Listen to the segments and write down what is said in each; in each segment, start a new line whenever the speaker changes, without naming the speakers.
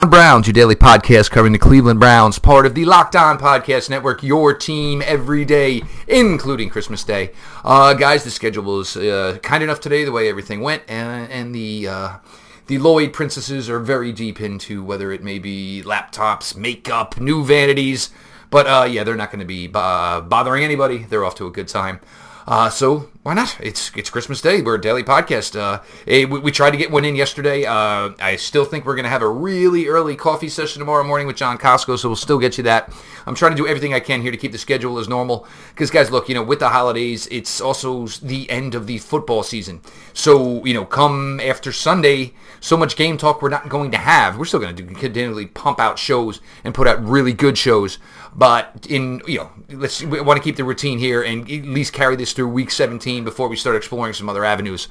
Browns, your daily podcast covering the Cleveland Browns, part of the Locked On Podcast Network, your team every day, including Christmas Day. Uh, guys, the schedule was uh, kind enough today, the way everything went, and, and the uh, the Lloyd princesses are very deep into whether it may be laptops, makeup, new vanities, but uh, yeah, they're not going to be uh, bothering anybody. They're off to a good time. Uh, so why not? It's it's Christmas Day. We're a daily podcast. Uh, we, we, tried to get one in yesterday. Uh, I still think we're going to have a really early coffee session tomorrow morning with John Costco, so we'll still get you that. I'm trying to do everything I can here to keep the schedule as normal. Because guys, look, you know, with the holidays, it's also the end of the football season. So you know, come after Sunday, so much game talk we're not going to have. We're still going to continually pump out shows and put out really good shows. But in you know, let's we want to keep the routine here and at least carry this through week 17 before we start exploring some other avenues.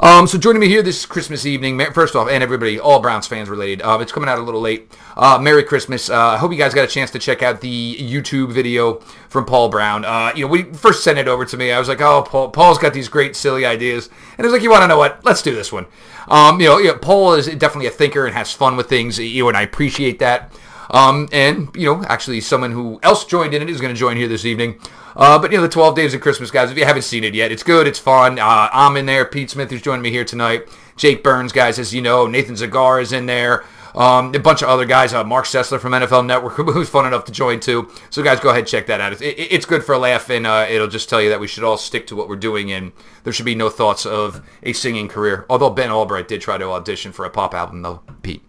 Um, so joining me here this Christmas evening, first off, and everybody, all Browns fans related. Uh, it's coming out a little late. Uh, Merry Christmas. Uh, I hope you guys got a chance to check out the YouTube video from Paul Brown. Uh, you know, we first sent it over to me. I was like, oh, Paul, Paul's got these great, silly ideas. And I was like, you want to know what? Let's do this one. Um, you know, Paul is definitely a thinker and has fun with things. You and I appreciate that. Um, and, you know, actually someone who else joined in it is going to join here this evening. Uh, but, you know, the 12 Days of Christmas, guys, if you haven't seen it yet, it's good. It's fun. Uh, I'm in there. Pete Smith, who's joining me here tonight. Jake Burns, guys, as you know. Nathan Zegura is in there. Um, a bunch of other guys. Uh, Marc Sessler from NFL Network, who's fun enough to join too. So, guys, go ahead check that out. It's, it, it's good for a laugh, and uh, it'll just tell you that we should all stick to what we're doing, and there should be no thoughts of a singing career. Although Ben Albright did try to audition for a pop album, though, Pete.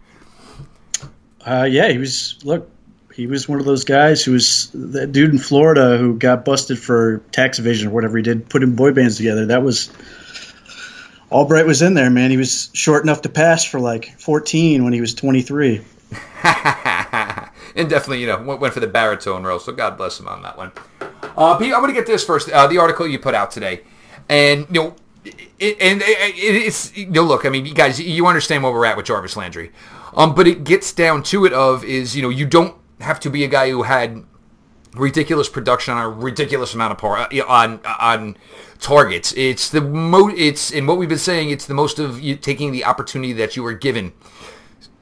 Uh, yeah, he was. Look, he was one of those guys who was that dude in Florida who got busted for tax evasion or whatever he did, putting boy bands together. That was Albright was in there, man. He was short enough to pass for like 14 when he was 23.
and definitely, you know, went, for the baritone role. So God bless him on that one. Uh, Pete, I'm going to get this first. Uh, the article you put out today, and you know, it, and it, it's you know, look. I mean, you guys, you understand where we're at with Jarvis Landry. Um, but it gets down to it of is you know you don't have to be a guy who had ridiculous production on a ridiculous amount of par uh, on on targets. It's the mo it's in what we've been saying. It's the most of you taking the opportunity that you were given.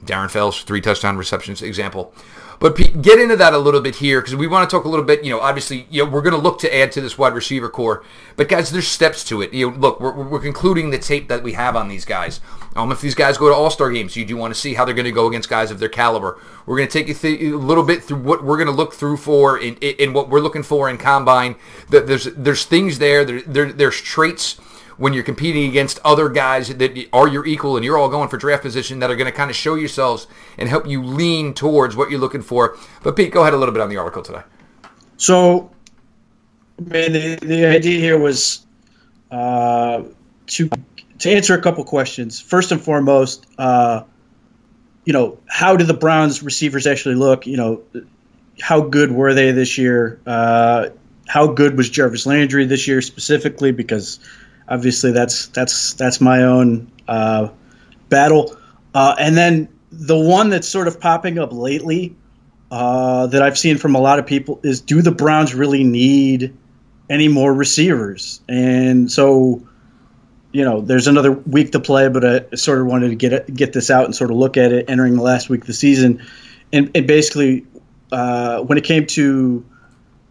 Darren Fells three touchdown receptions example. But get into that a little bit here because we want to talk a little bit. You know, obviously, you know, we're going to look to add to this wide receiver corps. But guys, there's steps to it. You know, look, we're, we're concluding the tape that we have on these guys. Um, if these guys go to All Star games, you do want to see how they're going to go against guys of their caliber. We're going to take you th- a little bit through what we're going to look through for in, in, what we're looking for in combine. There's there's things there. there, there there's traits when you're competing against other guys that are your equal and you're all going for draft position that are going to kind of show yourselves and help you lean towards what you're looking for. But Pete, go ahead a little bit on the article today.
So, man, the, the idea here was uh, to to answer a couple questions. First and foremost, uh, you know, how do the Browns receivers actually look? You know, how good were they this year? Uh, how good was Jarvis Landry this year specifically? Because obviously that's that's that's my own uh, battle. Uh, and then the one that's sort of popping up lately uh, that I've seen from a lot of people is: Do the Browns really need any more receivers? And so, you know, there's another week to play, but I sort of wanted to get get this out and sort of look at it entering the last week of the season, and, and basically uh, when it came to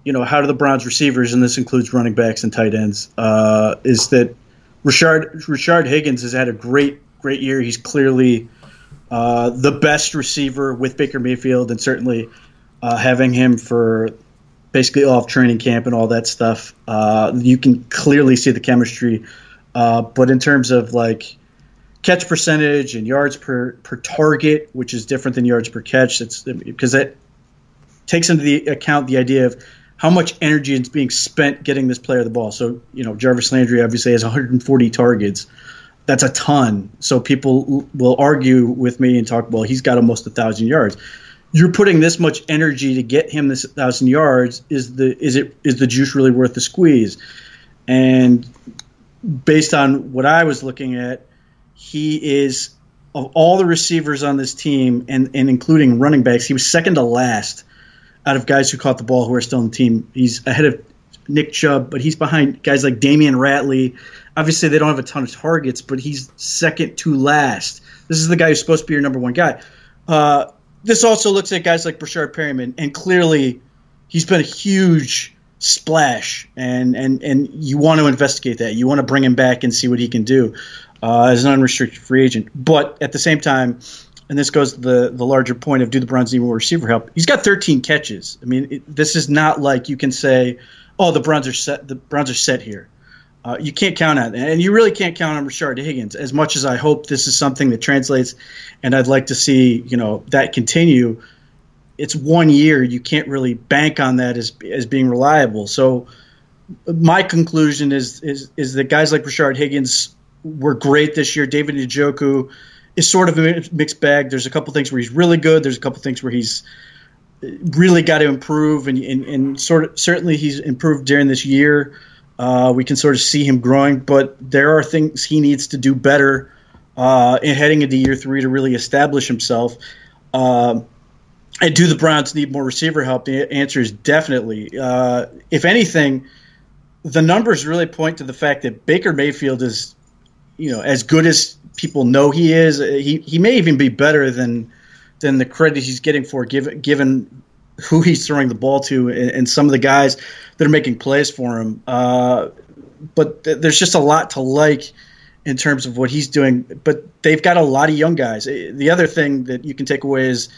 you know, how do the Browns receivers, and this includes running backs and tight ends, uh, is that Richard Rashard Higgins has had a great great year. He's clearly uh, the best receiver with Baker Mayfield, and certainly uh, having him for basically all of training camp and all that stuff, uh, you can clearly see the chemistry. Uh, but in terms of like catch percentage and yards per per target, which is different than yards per catch, it's because that takes into the account the idea of how much energy is being spent getting this player the ball. So, you know, Jarvis Landry obviously has 140 targets. That's a ton. So people will argue with me and talk, well, he's got almost a thousand yards. You're putting this much energy to get him this thousand yards. Is the is it is the juice really worth the squeeze? And based on what I was looking at, he is of all the receivers on this team and, and including running backs, he was second to last out of guys who caught the ball who are still on the team. He's ahead of Nick Chubb, but he's behind guys like Damion Ratley. Obviously, they don't have a ton of targets, but he's second to last. This is the guy who's supposed to be your number one guy. uh, this also looks at guys like Breshad Perriman, and clearly he's been a huge splash, and and and you want to investigate that. You want to bring him back and see what he can do uh, as an unrestricted free agent. But at the same time, and this goes to the the larger point of do the Browns need more receiver help? He's got 13 catches. I mean, it, this is not like you can say, oh, the Browns are set. The Browns are set here. Uh, you can't count on and you really can't count on Rashard Higgins. As much as I hope this is something that translates, and I'd like to see you know that continue. It's one year. You can't really bank on that as as being reliable. So my conclusion is is is that guys like Rashard Higgins were great this year. David Njoku is sort of a mixed bag. There's a couple things where he's really good. There's a couple things where he's really got to improve, and, and, and sort of certainly he's improved during this year. Uh, we can sort of see him growing, but there are things he needs to do better uh, in heading into year three to really establish himself. Um, and do the Browns need more receiver help? The answer is definitely. Uh, if anything, the numbers really point to the fact that Baker Mayfield is, you know, as good as people know he is. He he may even be better than than the credit he's getting for given given who he's throwing the ball to and, and some of the guys that are making plays for him. Uh, but th- there's just a lot to like in terms of what he's doing. But they've got a lot of young guys. Eh, the other thing that you can take away is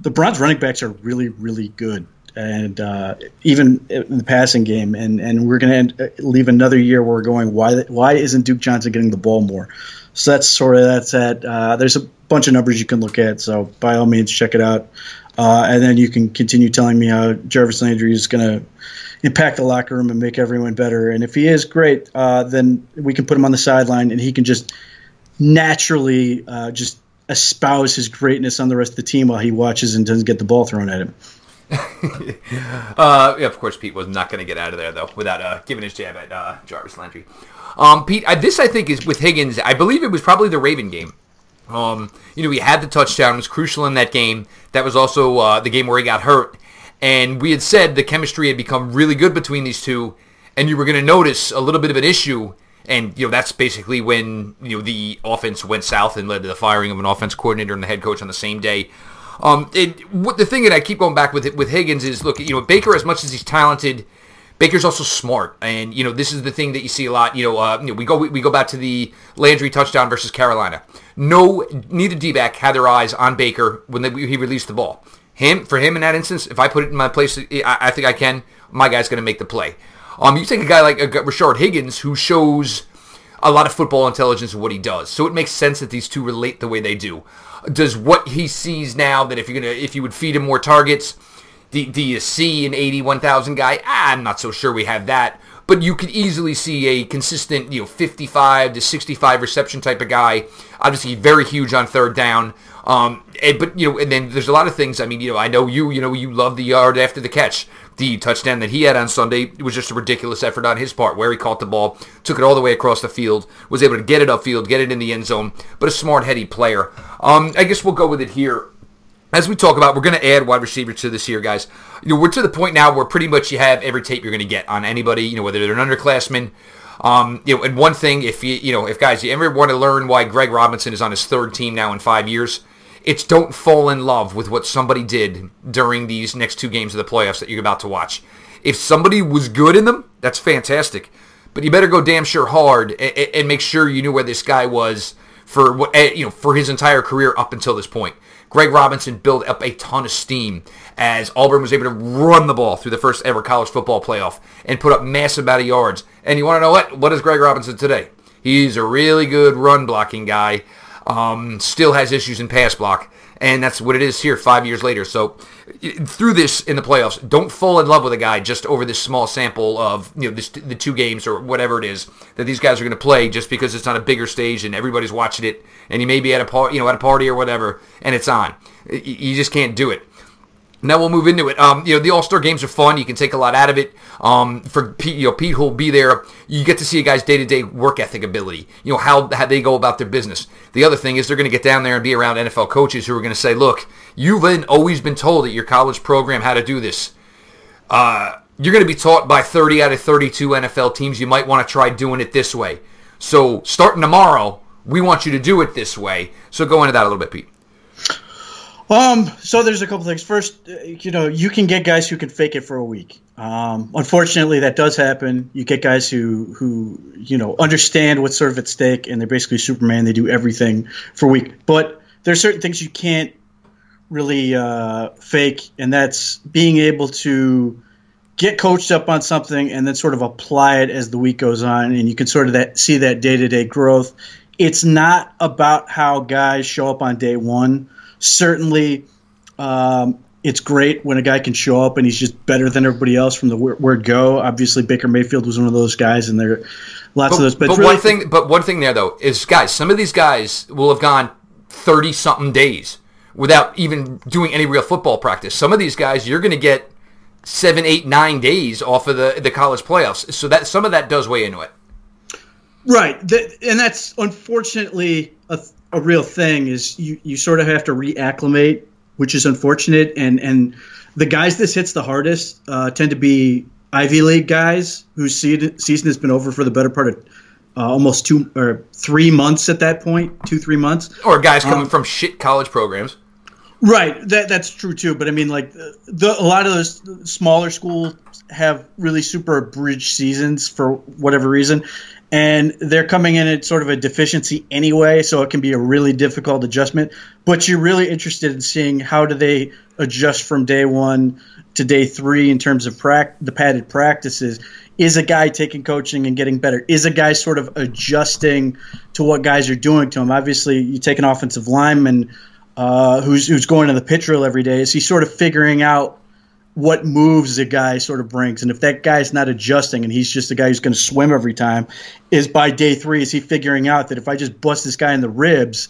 the Browns running backs are really really good. And uh, even in the passing game, and, and we're going to leave another year where we're going. Why why isn't Duke Johnson getting the ball more? So that's sort of that's that. Uh, there's a bunch of numbers you can look at. So by all means, check it out. Uh, and then you can continue telling me how Jarvis Landry is going to impact the locker room and make everyone better. And if he is great, uh, then we can put him on the sideline and he can just naturally uh, just espouse his greatness on the rest of the team while he watches and doesn't get the ball thrown at him.
uh, yeah, of course, Pete was not going to get out of there though without uh, giving his jab at uh, Jarvis Landry. Um, Pete, I, this I think is with Higgins. I believe it was probably the Raven game. Um, you know, he had the touchdown, was crucial in that game. That was also uh, the game where he got hurt. And we had said the chemistry had become really good between these two, and you were going to notice a little bit of an issue. And you know that's basically when you know the offense went south and led to the firing of an offense coordinator and the head coach on the same day. Um, it, the thing that I keep going back with with Higgins is look, you know, Baker as much as he's talented Baker's also smart, and you know this is the thing that you see a lot. You know, uh, you know we go we, we, go back to the Landry touchdown versus Carolina. No, neither D-back had their eyes on Baker when they, he released the ball. Him for him in that instance, if I put it in my place, I, I think I can. My guy's going to make the play. Um, you take a guy like uh, Rashard Higgins who shows a lot of football intelligence in what he does, so it makes sense that these two relate the way they do. Does what he sees now that if you're gonna if you would feed him more targets do, do you see an 81,000 guy? Ah, I'm not so sure we have that. But you could easily see a consistent, you know, 55 to 65 reception type of guy. Obviously, very huge on third down. Um, and, but you know, and then there's a lot of things. I mean, you know, I know you, you know, you love the yard after the catch. The touchdown that he had on Sunday was just a ridiculous effort on his part, where he caught the ball, took it all the way across the field, was able to get it upfield, get it in the end zone. But a smart, heady player. Um, I guess we'll go with it here as we talk about, we're going to add wide receiver to this year, guys. You know, we're to the point now where pretty much you have every tape you're going to get on anybody. You know, whether they're an underclassman. Um, you know, and one thing, if you you know, if guys, you ever want to learn why Greg Robinson is on his third team now in five years, it's don't fall in love with what somebody did during these next two games of the playoffs that you're about to watch. If somebody was good in them, that's fantastic. But you better go damn sure hard and, and make sure you knew where this guy was for what eh, you know for his entire career up until this point. Greg Robinson built up a ton of steam as Auburn was able to run the ball through the first ever college football playoff and put up massive amount of yards. And you want to know what? What is Greg Robinson today? He's a really good run blocking guy. Um, still has issues in pass block and that's what it is here five years later. So through this in the playoffs, don't fall in love with a guy just over this small sample of you know this, the two games or whatever it is that these guys are going to play just because it's on a bigger stage and everybody's watching it and you may be at a par- you know at a party or whatever and it's on. You just can't do it. Now we'll move into it. Um, you know, the All Star games are fun. You can take a lot out of it. Um, for Pete, you know, Pete who'll be there. You get to see a guy's day to day work ethic ability. You know how how they go about their business. The other thing is they're going to get down there and be around NFL coaches who are going to say, "Look, you've been always been told at your college program how to do this. Uh, you're going to be taught by 30 out of 32 NFL teams. You might want to try doing it this way. So starting tomorrow, we want you to do it this way. So go into that a little bit, Pete."
Um, so there's a couple things. First, uh, you know, you can get guys who can fake it for a week. Um, unfortunately, that does happen. You get guys who who you know understand what's sort of at stake, and they're basically Superman. They do everything for a week. But there's certain things you can't really uh, fake, and that's being able to get coached up on something and then sort of apply it as the week goes on, and you can sort of that see that day to day growth. It's not about how guys show up on day one certainly um, it's great when a guy can show up and he's just better than everybody else from the word go. Obviously, Baker Mayfield was one of those guys, and there are lots
but,
of those.
But, but really one thing, but one thing there though is, guys, some of these guys will have gone thirty something days without even doing any real football practice. Some of these guys, you're going to get seven, eight, nine days off of the the college playoffs. So that some of that does weigh into it.
Right, and that's unfortunately a a real thing is you, you sort of have to reacclimate, which is unfortunate. And and the guys this hits the hardest uh, tend to be Ivy League guys whose season has been over for the better part of uh, almost two or three months at that point, two three months.
Or guys coming um, from shit college programs.
Right, that that's true too. But I mean, like the, a lot of those smaller schools have really super bridge seasons for whatever reason, and they're coming in at sort of a deficiency anyway, so it can be a really difficult adjustment. But you're really interested in seeing how do they adjust from day one to day three in terms of pra- the padded practices. Is a guy taking coaching and getting better? Is a guy sort of adjusting to what guys are doing to him? Obviously, you take an offensive lineman uh, who's who's going to the pitch drill every day. Is he sort of figuring out what moves a guy sort of brings. And if that guy's not adjusting and he's just a guy who's going to swim every time, is by day three, is he figuring out that if I just bust this guy in the ribs,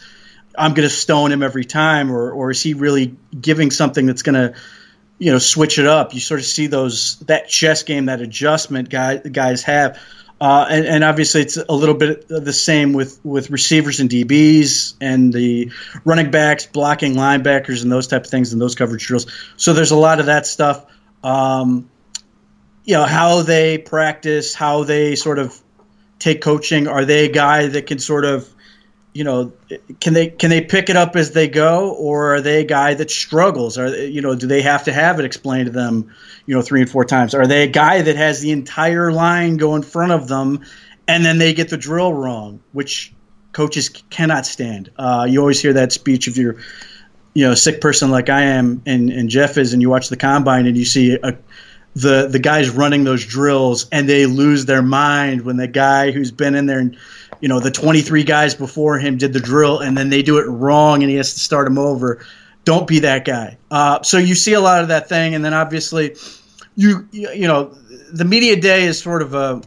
I'm going to stone him every time? Or, or is he really giving something that's going to, you know, switch it up? You sort of see those, that chess game, that adjustment guy, guys have. Uh, and, and, obviously, it's a little bit the same with, with receivers and DBs and the running backs, blocking linebackers, and those type of things, and those coverage drills. So there's a lot of that stuff. Um, you know how they practice, how they sort of take coaching. Are they a guy that can sort of you know, can they can they pick it up as they go, or are they a guy that struggles? Are you know, do they have to have it explained to them, you know, three and four times? Are they a guy that has the entire line go in front of them, and then they get the drill wrong, which coaches cannot stand. Uh, you always hear that speech if you're, you know, a sick person like I am, and and Jeff is, and you watch the combine and you see a the the guys running those drills and they lose their mind when the guy who's been in there and you know the 23 guys before him did the drill and then they do it wrong and he has to start them over. Don't be that guy. Uh, so you see a lot of that thing and then obviously you you know the media day is sort of a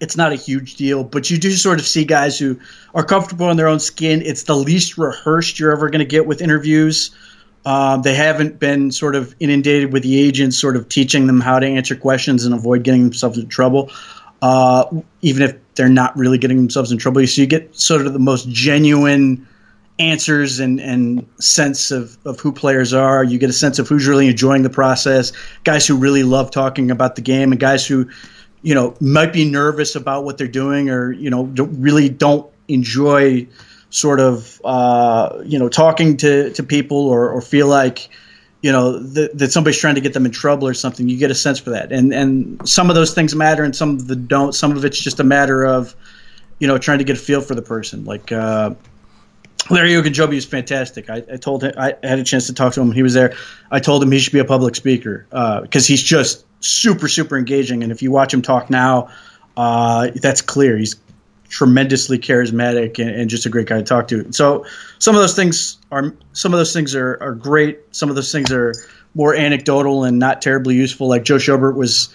it's not a huge deal but you do sort of see guys who are comfortable in their own skin. It's the least rehearsed you're ever going to get with interviews. Uh, they haven't been sort of inundated with the agents sort of teaching them how to answer questions and avoid getting themselves in trouble. Uh, even if they're not really getting themselves in trouble. So you get sort of the most genuine answers and, and sense of, of who players are. You get a sense of who's really enjoying the process, guys who really love talking about the game, and guys who, you know, might be nervous about what they're doing or, you know, don't, really don't enjoy sort of, uh, you know, talking to, to people or, or feel like – you know that, that somebody's trying to get them in trouble or something you get a sense for that and and some of those things matter and some of the don't some of it's just a matter of you know trying to get a feel for the person like uh Larry Ogunjobi is fantastic. I, I, told him I had a chance to talk to him. He was there. I told him he should be a public speaker because uh, he's just super, super engaging. And if you watch him talk now, uh, that's clear. He's tremendously charismatic and, and, just a great guy to talk to. So some of those things are some of those things are, are great. Some of those things are more anecdotal and not terribly useful. Like Joe Schobert was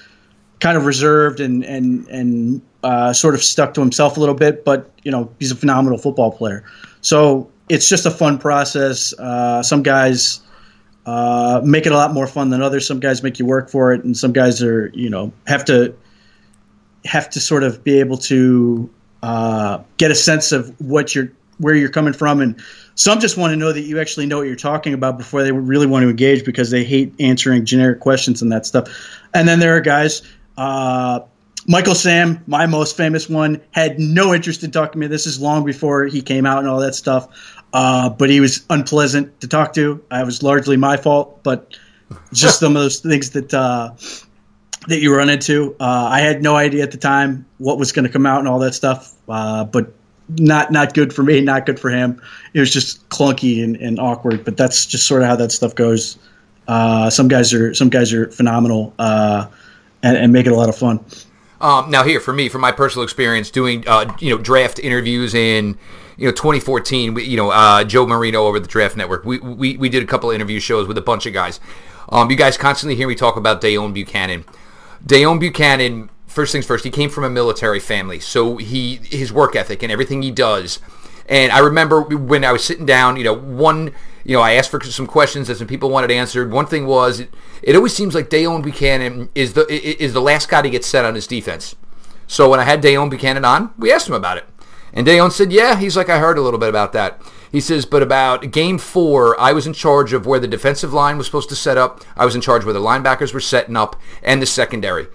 kind of reserved and and and uh, sort of stuck to himself a little bit, but you know he's a phenomenal football player. So it's just a fun process. Uh, some guys. Uh, make it a lot more fun than others. Some guys make you work for it, and some guys are, you know, have to have to sort of be able to uh, get a sense of what you're where you're coming from. And some just want to know that you actually know what you're talking about before they really want to engage because they hate answering generic questions and that stuff. And then there are guys uh, michael sam my most famous one had no interest in talking to me. This is long before he came out and all that stuff. Uh, but he was unpleasant to talk to. I was largely my fault, but just some of those things that uh, that you run into. Uh, I had no idea at the time what was going to come out and all that stuff, uh, but not not good for me, not good for him. It was just clunky and, and awkward. But that's just sort of how that stuff goes. Uh, some guys are some guys are phenomenal uh, and, and make it a lot of fun.
Um, now, here for me, from my personal experience doing uh, you know draft interviews in you know 2014, we, you know uh, Joe Marino over the Draft Network, we, we we did a couple interview shows with a bunch of guys. Um, you guys constantly hear me talk about Deone Bucannon. Deone Bucannon, first things first, he came from a military family, so he his work ethic and everything he does. And I remember when I was sitting down, you know, one, you know, I asked for some questions that some people wanted answered. One thing was, it, it always seems like Deone Bucannon is the is the last guy to get set on his defense. So when I had Deone Bucannon on, we asked him about it. And Deone said, yeah, he's like, I heard a little bit about that. He says, but about game four, I was in charge of where the defensive line was supposed to set up. I was in charge where the linebackers were setting up and the secondary.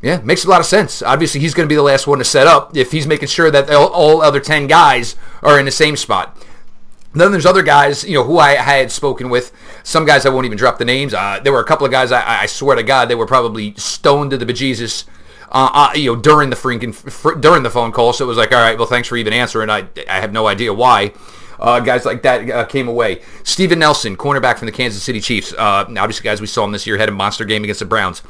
Yeah, makes a lot of sense. Obviously, he's going to be the last one to set up if he's making sure that all, other 10 guys are in the same spot. Then there's other guys, you know, who I, had spoken with. Some guys I won't even drop the names. Uh, there were a couple of guys I, I, swear to God they were probably stoned to the bejesus, uh, uh, you know, during the freaking fr- during the phone call. So it was like, all right, well, thanks for even answering. I I have no idea why. Uh, guys like that uh, came away. Steven Nelson, cornerback from the Kansas City Chiefs. Uh, obviously, guys, we saw him this year, had a monster game against the Browns.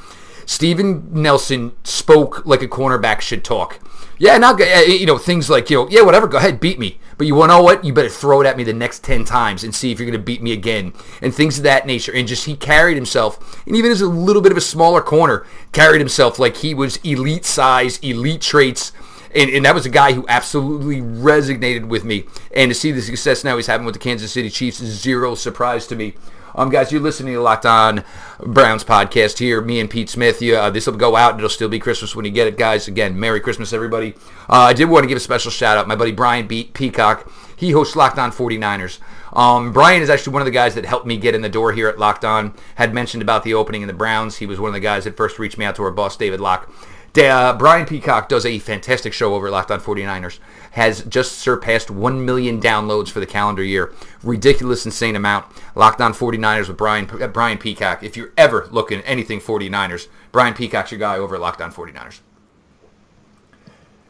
Steven Nelson spoke like a cornerback should talk. Yeah, not uh, you know things like you know yeah whatever go ahead beat me but you want know what you better throw it at me the next 10 times and see if you're going to beat me again and things of that nature and just he carried himself and even as a little bit of a smaller corner carried himself like he was elite size elite traits and, and that was a guy who absolutely resonated with me. And to see the success now he's having with the Kansas City Chiefs is zero surprise to me. Um, guys, you're listening to Locked On Browns podcast here. Me and Pete Smith. Yeah, uh, this will go out. It'll still be Christmas when you get it, guys. Again, Merry Christmas, everybody. Uh, I did want to give a special shout out. My buddy Brian Be- Peacock. He hosts Locked On 49ers. Um, Brian is actually one of the guys that helped me get in the door here at Locked On. Had mentioned about the opening in the Browns. He was one of the guys that first reached me out to our boss, David Locke. Uh, Brian Peacock does a fantastic show over at Locked On 49ers. Has just surpassed 1 million downloads for the calendar year. Ridiculous, insane amount. Locked On 49ers with Brian, uh, Brian Peacock. If you're ever looking at anything 49ers, Brian Peacock's your guy over at Locked On 49ers.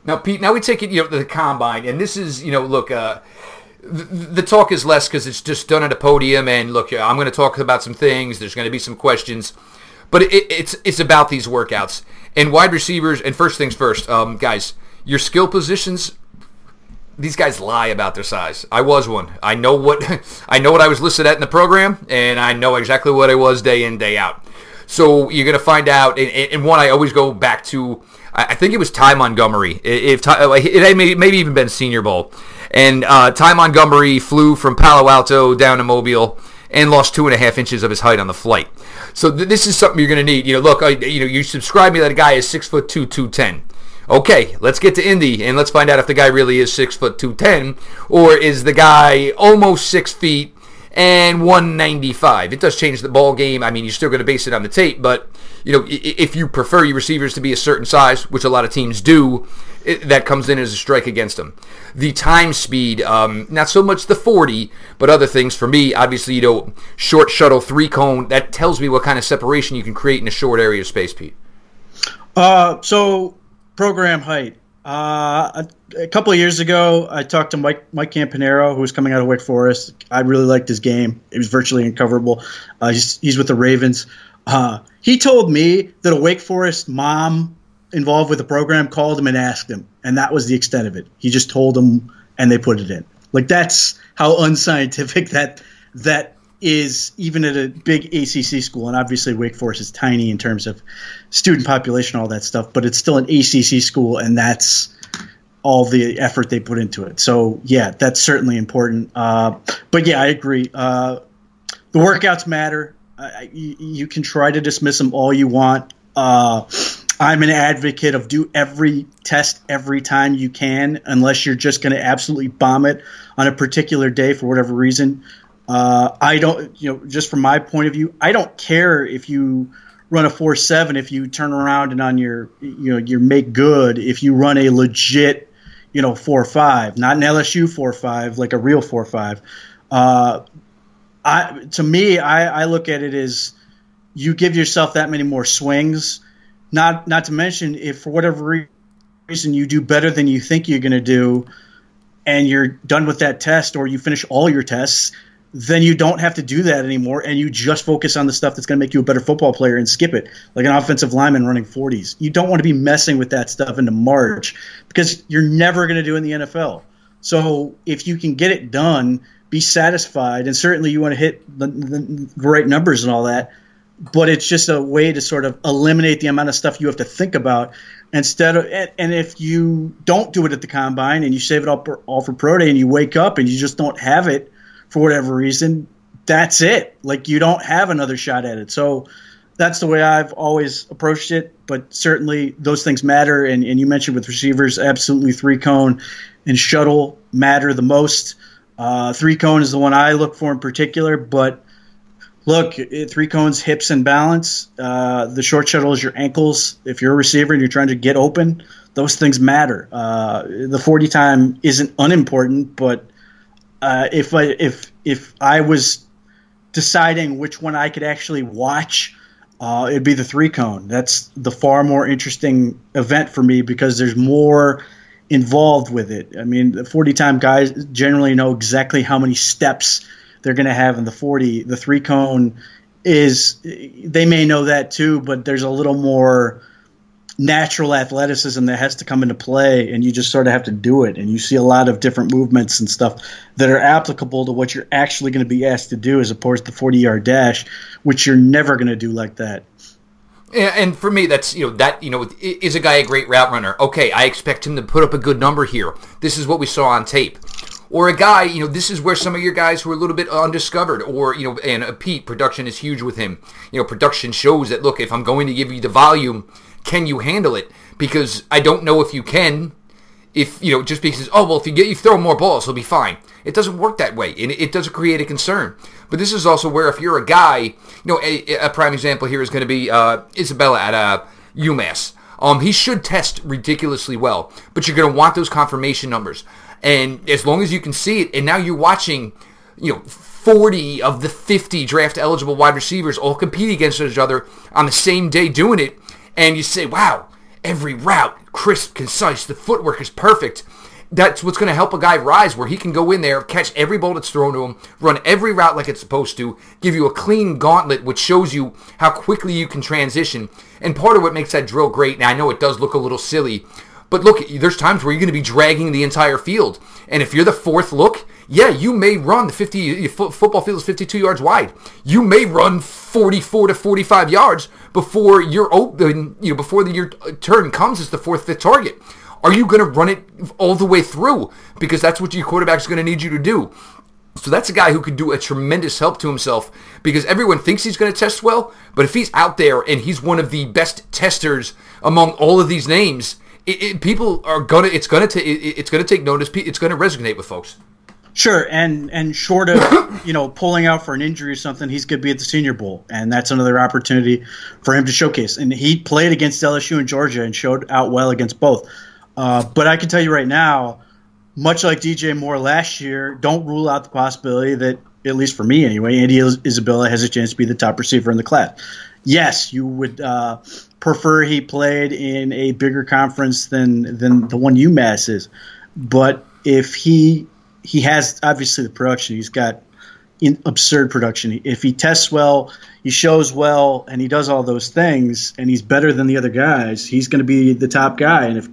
Now, Pete, now we take it you know, to the combine, and this is, you know, look, uh, the, the talk is less because it's just done at a podium, and look, I'm going to talk about some things. There's going to be some questions. But it, it's it's about these workouts and wide receivers. And first things first, um, guys, your skill positions. These guys lie about their size. I was one. I know what I know what I was listed at in the program, and I know exactly what I was day in day out. So you're gonna find out. And, and one, I always go back to. I think it was Ty Montgomery. If it had maybe even been Senior Bowl, and uh, Ty Montgomery flew from Palo Alto down to Mobile and lost two and a half inches of his height on the flight. So th- this is something you're going to need. You know, look, I, you know, you subscribe me that a guy is six foot two, two ten. Okay, let's get to Indy and let's find out if the guy really is six foot two ten or is the guy almost six feet and 195. It does change the ball game. I mean, you're still going to base it on the tape, but you know, if you prefer your receivers to be a certain size, which a lot of teams do, it, that comes in as a strike against them. The time speed, um, not so much the 40, but other things. For me, obviously, you know, short shuttle, three cone, that tells me what kind of separation you can create in a short area of space, Pete.
Uh, so program height. Uh, a, a, couple of years ago, I talked to Mike Mike Campanaro, who was coming out of Wake Forest. I really liked his game. It was virtually uncoverable. Uh, he's, he's with the Ravens. Uh, he told me that a Wake Forest mom involved with the program called him and asked him, and that was the extent of it. He just told them, and they put it in. Like that's how unscientific that that is, even at a big ACC school. And obviously, Wake Forest is tiny in terms of student population, all that stuff, but it's still an ACC school, and that's all the effort they put into it. So yeah, that's certainly important. Uh, but yeah, I agree. Uh, the workouts matter. Uh, you, you, can try to dismiss them all you want. I'm an advocate of do every test every time you can, unless you're just going to absolutely bomb it on a particular day for whatever reason. Uh, I don't, you know, just from my point of view, I don't care if you run a four seven if you turn around and on your, you know, your make good if you run a legit, you know, four five, not an LSU four five like a real four five. Uh, I to me, I, I look at it as you give yourself that many more swings. Not not to mention if for whatever reason you do better than you think you're going to do, and you're done with that test, or you finish all your tests, then you don't have to do that anymore, and you just focus on the stuff that's going to make you a better football player and skip it, like an offensive lineman running 40s. You don't want to be messing with that stuff into March because you're never going to do it in the NFL. So if you can get it done, be satisfied, and certainly you want to hit the, the right numbers and all that. But it's just a way to sort of eliminate the amount of stuff you have to think about instead of and if you don't do it at the combine and you save it all, all for pro day and you wake up and you just don't have it for whatever reason, that's it. Like you don't have another shot at it. So that's the way I've always approached it. But certainly those things matter. And, and you mentioned with receivers, absolutely three cone and shuttle matter the most. Uh, three cone is the one I look for in particular. But look, three cones, hips and balance. Uh, the short shuttle is your ankles. If you're a receiver and you're trying to get open, those things matter. Uh, the 40 time isn't unimportant, but uh, if I if if I was deciding which one I could actually watch, uh, it'd be the three cone. That's the far more interesting event for me because there's more involved with it. I mean, the 40 time guys generally know exactly how many steps they're going to have in the 40. The three cone is they may know that too, but there's a little more natural athleticism that has to come into play and you just sort of have to do it. And you see a lot of different movements and stuff that are applicable to what you're actually going to be asked to do as opposed to the 40 yard dash which you're never going to do like that.
And for me that's you know that you know is a guy a great route runner? Okay i expect him to put up a good number here. This is what we saw on tape or a guy, you know, this is where some of your guys who are a little bit undiscovered, or you know, and uh, Pete, production is huge with him. You know, production shows that look, if I'm going to give you the volume, can you handle it? Because I don't know if you can. If you know, just because oh well, if you get you throw more balls, he'll be fine. It doesn't work that way, and it doesn't create a concern. But this is also where if you're a guy, you know, a, a prime example here is going to be uh, Isabella at uh, UMass. Um, he should test ridiculously well, but you're going to want those confirmation numbers. And as long as you can see it, and now you're watching, you know, 40 of the 50 draft eligible wide receivers all compete against each other on the same day doing it, and you say, wow, every route, crisp, concise, the footwork is perfect. That's what's going to help a guy rise where he can go in there, catch every ball that's thrown to him, run every route like it's supposed to, give you a clean gauntlet which shows you how quickly you can transition. And part of what makes that drill great, now I know it does look a little silly, but look, there's times where you're going to be dragging the entire field. And if you're the fourth look, yeah, you may run the 50 football field is 52 yards wide. You may run 44 to 45 yards before you're open, you know, before the, your uh, turn comes as the fourth, fifth target. Are you going to run it all the way through? Because that's what your quarterback is going to need you to do. So that's a guy who could do a tremendous help to himself because everyone thinks he's going to test well, but if he's out there and he's one of the best testers among all of these names, it, it, people are gonna it's gonna take it's gonna take notice. It's gonna resonate with folks.
Sure, and and short of you know pulling out for an injury or something, he's going to be at the Senior Bowl, and that's another opportunity for him to showcase. And he played against LSU and Georgia and showed out well against both. Uh, but I can tell you right now, much like DJ Moore last year, don't rule out the possibility that at least for me anyway, Andy Isabella has a chance to be the top receiver in the class. Yes, you would. Uh, prefer he played in a bigger conference than than the one UMass is. But if he he has obviously the production, he's got absurd production. If he tests well, he shows well, and he does all those things, and he's better than the other guys, he's going to be the top guy. And if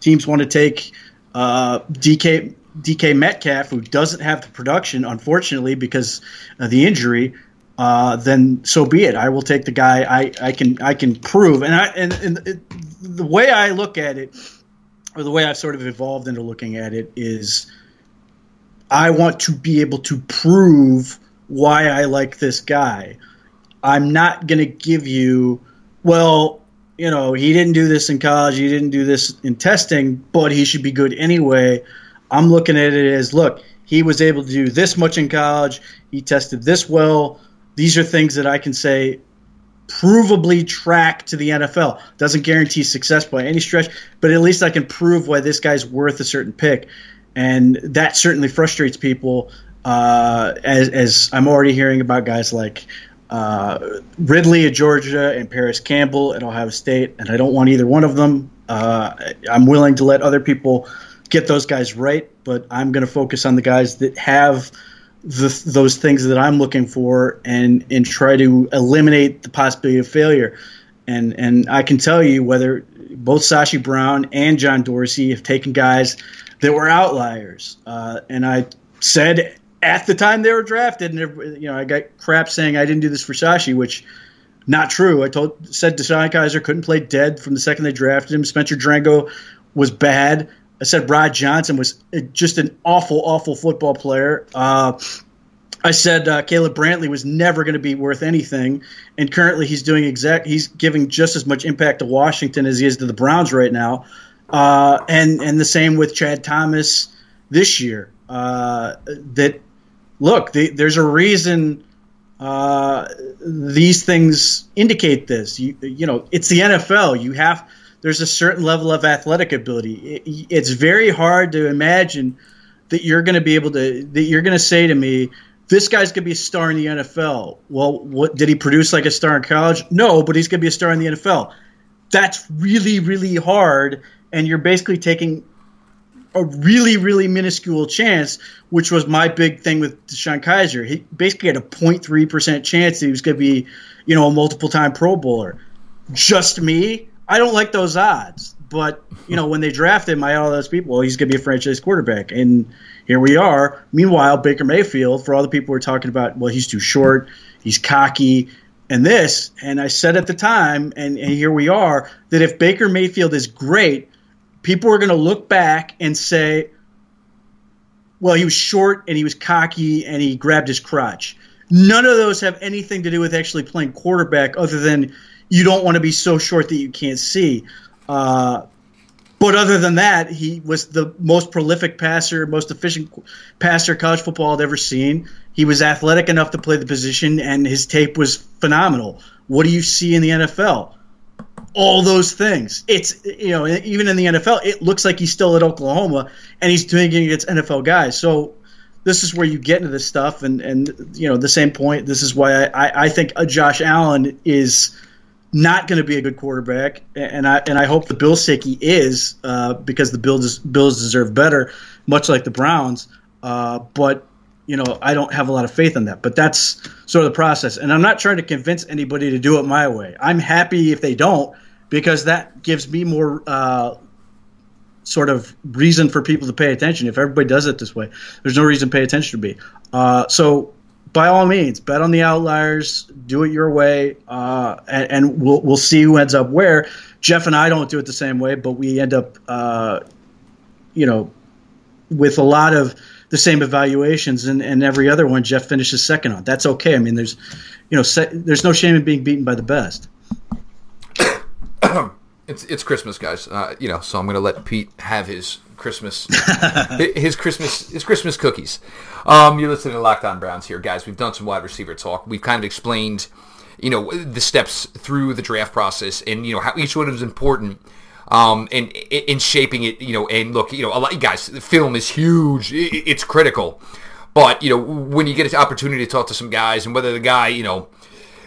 teams want to take uh, DK DK Metcalf, who doesn't have the production, unfortunately, because of the injury, uh, then so be it. I will take the guy I, I can I can prove, and I and, and it, the way I look at it, or the way I've sort of evolved into looking at it is, I want to be able to prove why I like this guy. I'm not going to give you, well, you know, he didn't do this in college, he didn't do this in testing, but he should be good anyway. I'm looking at it as, look, he was able to do this much in college, he tested this well these are things that I can say provably track to the NFL. Doesn't guarantee success by any stretch, but at least I can prove why this guy's worth a certain pick. And that certainly frustrates people, uh, as, as, I'm already hearing about guys like uh, Ridley at Georgia and Parris Campbell at Ohio State, and I don't want either one of them. Uh, I'm willing to let other people get those guys right, but I'm going to focus on the guys that have the, those things that I'm looking for and and try to eliminate the possibility of failure. And and I can tell you whether both Sashi Brown and John Dorsey have taken guys that were outliers. Uh, and I said at the time they were drafted, and you know I got crap saying I didn't do this for Sashi, which not true. I told said DeShone Kizer couldn't play dead from the second they drafted him. Spencer Drango was bad. I said Rod Johnson was just an awful, awful football player. Uh, I said uh, Caleb Brantley was never going to be worth anything, and currently he's doing exact. He's giving just as much impact to Washington as he is to the Browns right now, uh, and and the same with Chad Thomas this year. Uh, that look, the, there's a reason uh, these things indicate this. You you know, it's the NFL. You have there's a certain level of athletic ability. It, it's very hard to imagine that you're going to be able to that you're going to say to me this guy's going to be a star in the NFL. Well, what did he produce like a star in college? No, but he's going to be a star in the NFL. That's really really hard and you're basically taking a really, really minuscule chance, which was my big thing with DeShone Kizer. He basically had a 0.3% chance that he was going to be, you know, a multiple time Pro Bowler. Just me, I don't like those odds. But you know, when they drafted him, I had all those people. Well, he's going to be a franchise quarterback, and here we are. Meanwhile, Baker Mayfield, for all the people who are talking about, well, he's too short, he's cocky, and this. And I said at the time, and, and here we are, that if Baker Mayfield is great, people are going to look back and say, well, he was short and he was cocky and he grabbed his crotch. None of those have anything to do with actually playing quarterback, other than you don't want to be so short that you can't see. Uh, but other than that, he was the most prolific passer, most efficient passer college football had ever seen. He was athletic enough to play the position, and his tape was phenomenal. What do you see in the NFL? All those things. It's you know even in the NFL, it looks like he's still at Oklahoma, and he's doing it against NFL guys. So this is where you get into this stuff, and and you know the same point. This is why I I, think Josh Allen is not going to be a good quarterback, and I and I hope the Bills' sake he is uh, because the Bills Bills deserve better, much like the Browns. Uh, but you know, I don't have a lot of faith in that. But that's sort of the process, and I'm not trying to convince anybody to do it my way. I'm happy if they don't because that gives me more uh, sort of reason for people to pay attention. If everybody does it this way, there's no reason to pay attention to me. Uh, so by all means, bet on the outliers, do it your way, uh, and, and, we'll we'll see who ends up where. Jeff and I don't do it the same way, but we end up, uh, you know, with a lot of the same evaluations, and, and every other one Jeff finishes second on. That's okay. I mean, there's, you know, se- there's no shame in being beaten by the best.
it's it's Christmas, guys. Uh, you know, so I'm going to let Pete have his Christmas, his Christmas, his Christmas cookies. Um, you're listening to Locked On Browns here, guys. We've done some wide receiver talk. We've kind of explained, you know, the steps through the draft process and you know how each one is important. Um, and in shaping it, you know, and look, you know, a lot, guys, the film is huge. It's critical. But, you know, when you get an opportunity to talk to some guys and whether the guy, you know,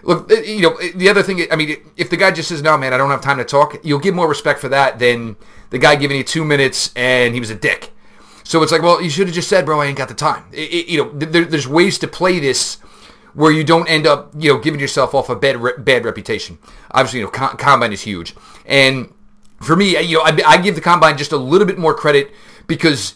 look, uh, you know, uh, the other thing, I mean, if the guy just says, no, man, I don't have time to talk, you'll give more respect for that than the guy giving you two minutes and he was a dick. So it's like, well, you should have just said, bro, I ain't got the time. It, it, you know, there, there's ways to play this where you don't end up, you know, giving yourself off a bad re- bad reputation. Obviously, you know, com- combine is huge, and for me, you know, I, I, give the combine just a little bit more credit because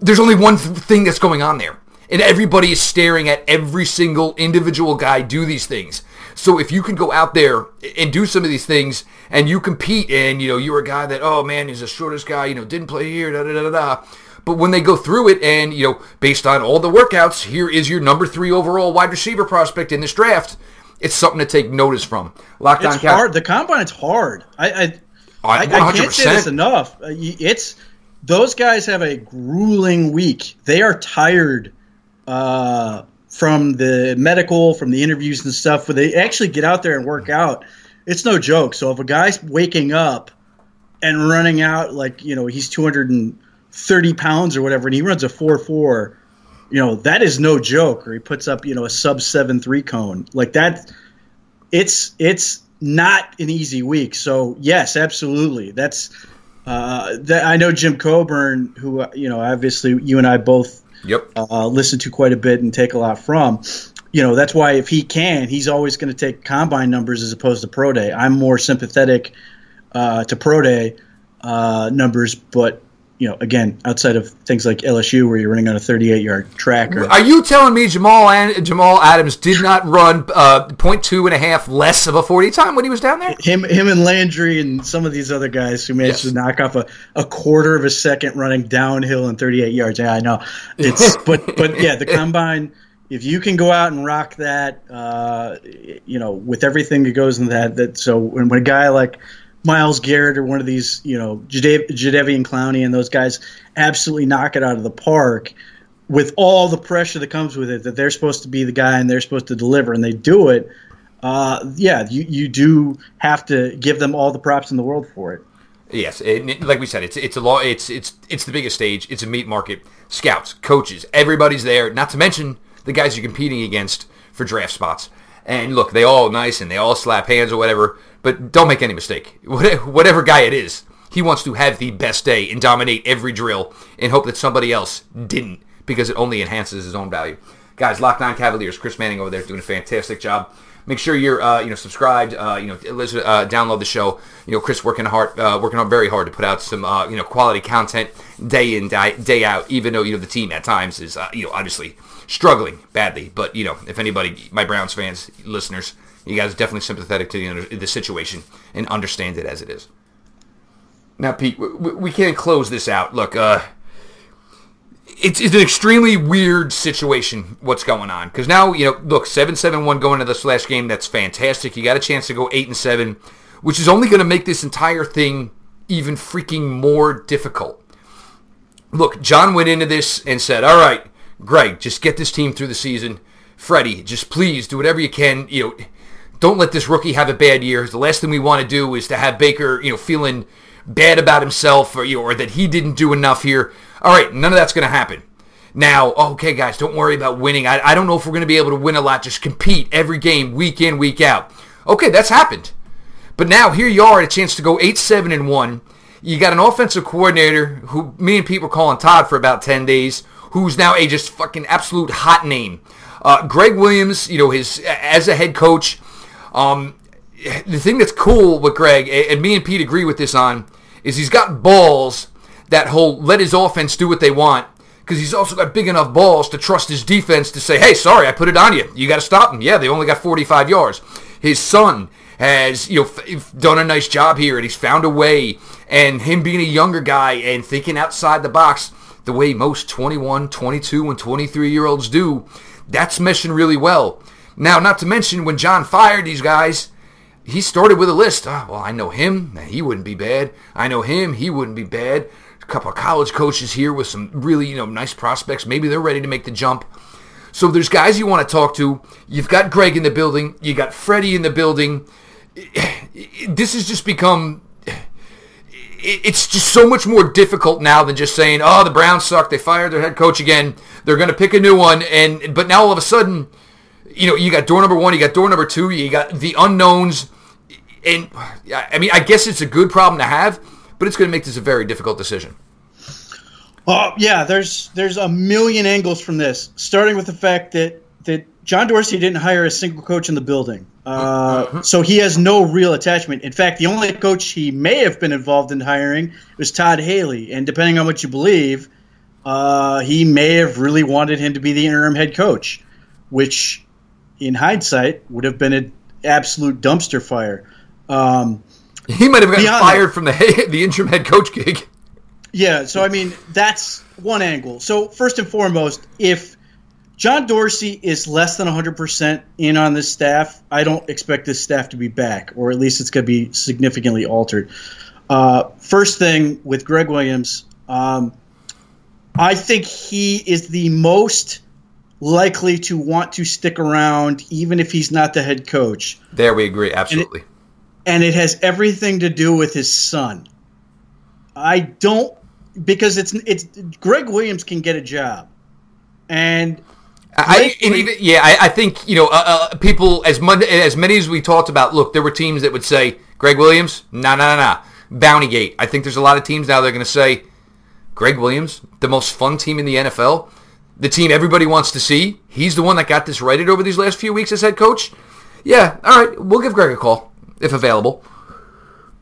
there's only one th- thing that's going on there, and everybody is staring at every single individual guy do these things. So if you can go out there and do some of these things and you compete and, you know, you're a guy that, oh man, he's the shortest guy, you know, didn't play here, da da da da. But when they go through it and, you know, based on all the workouts, here is your number three overall wide receiver prospect in this draft. It's something to take notice from.
Locked it's hard. The combine's hard. I I, I, I can't say this enough. Uh, it's those guys have a grueling week. They are tired. Uh, from the medical, from the interviews and stuff, where they actually get out there and work out, it's no joke. So if a guy's waking up and running out like you know he's 230 pounds or whatever, and he runs a four four, you know that is no joke. Or he puts up you know a sub seven three cone like that. It's it's not an easy week. So yes, absolutely. That's uh, that I know Jim Coburn, who you know obviously you and I both
Yep.
uh, listen to quite a bit and take a lot from. You know, that's why if he can, he's always going to take combine numbers as opposed to pro day. I'm more sympathetic uh, to pro day uh, numbers, but you know, again, outside of things like LSU where you're running on a 38 yard tracker.
Are you telling me Jamal and Jamal Adams did not run uh, 0.2 and a half less of a 40 time when he was down there?
Him, him, and Landry, and some of these other guys who managed
Yes.
to knock off a, a quarter of a second running downhill in 38 yards. Yeah, I know. It's but but yeah, the combine. If you can go out and rock that, uh, you know, with everything that goes in that, that so when, when a guy like Myles Garrett or one of these, you know, Jade- Jadeveon Clowney and those guys absolutely knock it out of the park with all the pressure that comes with it, that they're supposed to be the guy and they're supposed to deliver, and they do it. Uh, yeah, you, you do have to give them all the props in the world for it.
Yes, it- like we said, it's it's a law. It's it's it's the biggest stage. It's a meat market. Scouts, coaches, everybody's there. Not to mention the guys you're competing against for draft spots. And look, they all nice and they all slap hands or whatever. But don't make any mistake. Whatever, guy it is, he wants to have the best day and dominate every drill and hope that somebody else didn't because it only enhances his own value. Guys, Locked On Cavaliers, Chris Manning over there doing a fantastic job. Make sure you're uh, you know subscribed. Uh, you know listen, uh, download the show. You know Chris working hard, uh, working on very hard to put out some uh, you know quality content day in day, day out. Even though you know the team at times is uh, you know obviously struggling badly, but you know if anybody, my Browns fans, listeners, you guys are definitely sympathetic to the the situation and understand it as it is. Now, Pete, we, we can't close this out. Look, uh, it's, it's an extremely weird situation what's going on because now you know look 7-7-1 going into this last game that's fantastic you got a chance to go 8 and 7 which is only going to make this entire thing even freaking more difficult look john went into this and said all right gregg just get this team through the season freddie just please do whatever you can you know don't let this rookie have a bad year the last thing we want to do is to have baker you know feeling bad about himself or you know, or that he didn't do enough here all right none of that's going to happen now, okay, guys, don't worry about winning. I, I don't know if we're going to be able to win a lot. Just compete every game, week in, week out. Okay, that's happened. But now here you are, at a chance to go eight, seven, and one. You got an offensive coordinator who me and Pete were calling Todd for about ten days, who's now a just fucking absolute hot name. Uh, Gregg Williams, you know, his as a head coach. Um, the thing that's cool with Gregg, and me and Pete agree with this on, is he's got balls that he'll let his offense do what they want because he's also got big enough balls to trust his defense to say, hey, sorry, I put it on you. You got to stop them. Yeah, they only got 45 yards. His son has you know done a nice job here, and he's found a way. And him being a younger guy and thinking outside the box, the way most 21, 22, and 23 year olds do, that's meshing really well. Now, not to mention when John fired these guys, he started with a list. Ah, well, I know him. He wouldn't be bad. I know him. He wouldn't be bad. A couple of college coaches here with some really, you know, nice prospects. Maybe they're ready to make the jump. So there's guys you want to talk to. You've got Gregg in the building. You got Freddie in the building. This has just become. It's just so much more difficult now than just saying, "Oh, the Browns suck. They fired their head coach again. They're going to pick a new one." And but now all of a sudden, you know, you got door number one, you got door number two, you got the unknowns, and I mean, I guess it's a good problem to have, but it's going to make this a very difficult decision.
Oh yeah, there's there's a million angles from this, starting with the fact that that John Dorsey didn't hire a single coach in the building, uh, so he has no real attachment. In fact, the only coach he may have been involved in hiring was Todd Haley, and depending on what you believe, uh, he may have really wanted him to be the interim head coach, which, in hindsight, would have been an absolute dumpster fire. Um,
He might have gotten fired from the the interim head coach gig.
Yeah, so I mean that's one angle. So first and foremost, if John Dorsey is less than 100% in on this staff, I don't expect this staff to be back, or at least it's going to be significantly altered. Uh, first thing with Gregg Williams, um, I think he is the most likely to want to stick around even if he's not the head coach.
There we agree, absolutely.
And it, and it has everything to do with his son. I don't because it's it's Gregg Williams can get a job, and
I, even yeah, I, I think you know uh, uh, people as much as many as we talked about. Look, there were teams that would say Gregg Williams, no, no, no, no, Bounty Gate. I think there's a lot of teams now that are going to say Gregg Williams, the most fun team in the NFL, the team everybody wants to see. He's the one that got this righted over these last few weeks as head coach. Yeah, all right, we'll give Gregg a call if available.